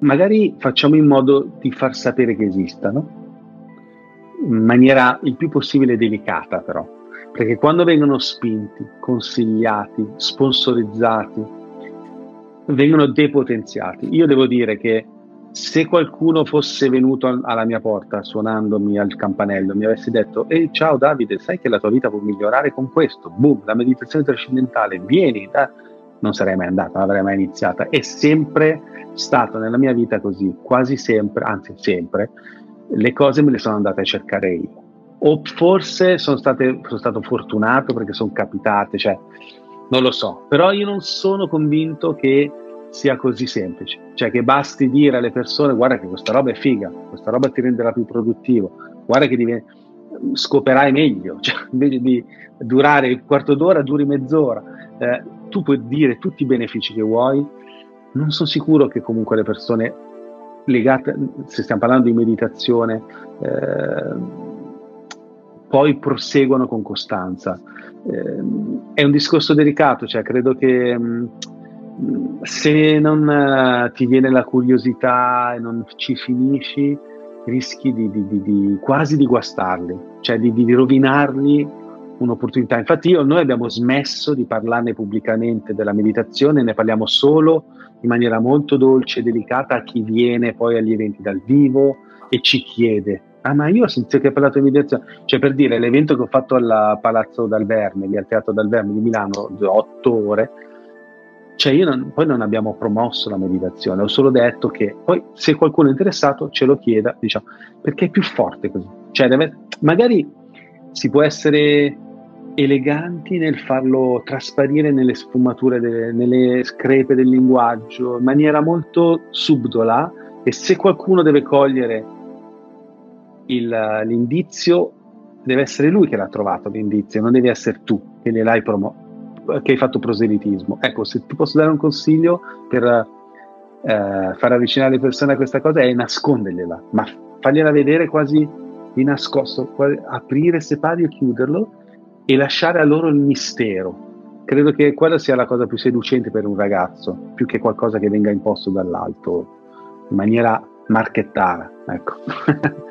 magari facciamo in modo di far sapere che esistano in maniera il più possibile delicata però perché quando vengono spinti, consigliati, sponsorizzati vengono depotenziati. Io devo dire che se qualcuno fosse venuto alla mia porta suonandomi al campanello, mi avesse detto: Ehi, ciao Davide, sai che la tua vita può migliorare con questo? Boom, la meditazione trascendentale, vieni, da... non sarei mai andato, non avrei mai iniziata. È sempre stato nella mia vita così, quasi sempre, anzi sempre, le cose me le sono andate a cercare io. O forse sono, state, sono stato fortunato perché sono capitate, cioè, non lo so, però io non sono convinto che sia così semplice, cioè che basti dire alle persone guarda che questa roba è figa, questa roba ti renderà più produttivo, guarda che diventi, scoperai meglio, cioè, invece di durare il quarto d'ora duri mezz'ora, eh, tu puoi dire tutti i benefici che vuoi, non sono sicuro che comunque le persone legate, se stiamo parlando di meditazione, eh, poi proseguono con costanza. Eh, è un discorso delicato, cioè credo che... Mh, se non uh, ti viene la curiosità e non ci finisci, rischi di, di, di, quasi di guastarli, cioè di, rovinarli un'opportunità. Infatti io, noi abbiamo smesso di parlarne pubblicamente della meditazione, ne parliamo solo in maniera molto dolce e delicata a chi viene poi agli eventi dal vivo e ci chiede Ah, ma io ho sentito che hai parlato di meditazione. Cioè, per dire, l'evento che ho fatto al Palazzo dal Verme, lì al Teatro dal Verme di Milano, otto ore, cioè io non, poi non abbiamo promosso la meditazione, ho solo detto che poi se qualcuno è interessato ce lo chieda, diciamo, perché è più forte così. Cioè, deve, magari si può essere eleganti nel farlo trasparire nelle sfumature, delle, nelle screpe del linguaggio, in maniera molto subdola, e se qualcuno deve cogliere il, l'indizio deve essere lui che l'ha trovato l'indizio, non devi essere tu che gliel'hai promosso che hai fatto proselitismo. Ecco, se ti posso dare un consiglio per eh, far avvicinare le persone a questa cosa è nascondergliela, ma fargliela vedere quasi di nascosto, quasi, aprire separi e chiuderlo e lasciare a loro il mistero. Credo che quella sia la cosa più seducente per un ragazzo, più che qualcosa che venga imposto dall'alto in maniera marchettara. Ecco.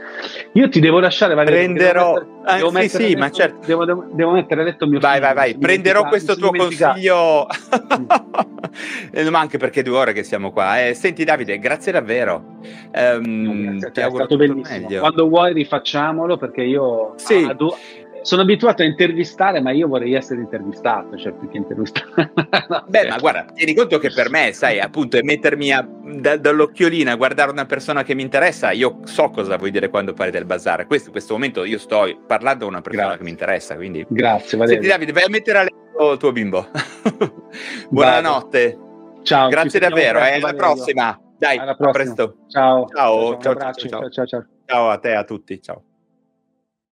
Io ti devo lasciare, Valerio. Prenderò. Devo mettere, devo sì, sì, ma certo. Devo, devo, devo, mettere a letto mio vai, figlio. Vai, vai. Prenderò questo tuo consiglio. ma anche perché due ore che siamo qua. Eh, senti, Davide, grazie davvero. Um, no, grazie, è stato bellissimo. Meglio. Quando vuoi, rifacciamolo perché io. Sì. Adu- sono abituato a intervistare, ma io vorrei essere intervistato, cioè più che intervistato. Beh, ma guarda, tieni conto che per me, sai, appunto, è mettermi a, da, dall'occhiolino a guardare una persona che mi interessa, io so cosa vuoi dire quando parli del bazar. Questo, in questo momento io sto parlando con una persona Grazie. che mi interessa, quindi... Grazie, Valerio. Senti Davide, vai a mettere a letto il tuo bimbo. Buonanotte. Ciao. Grazie davvero, eh, alla prossima. Dai, alla prossima. a presto. Ciao. Ciao, ciao, ciao, ciao, ciao, ciao, ciao. Ciao a te, a tutti. Ciao.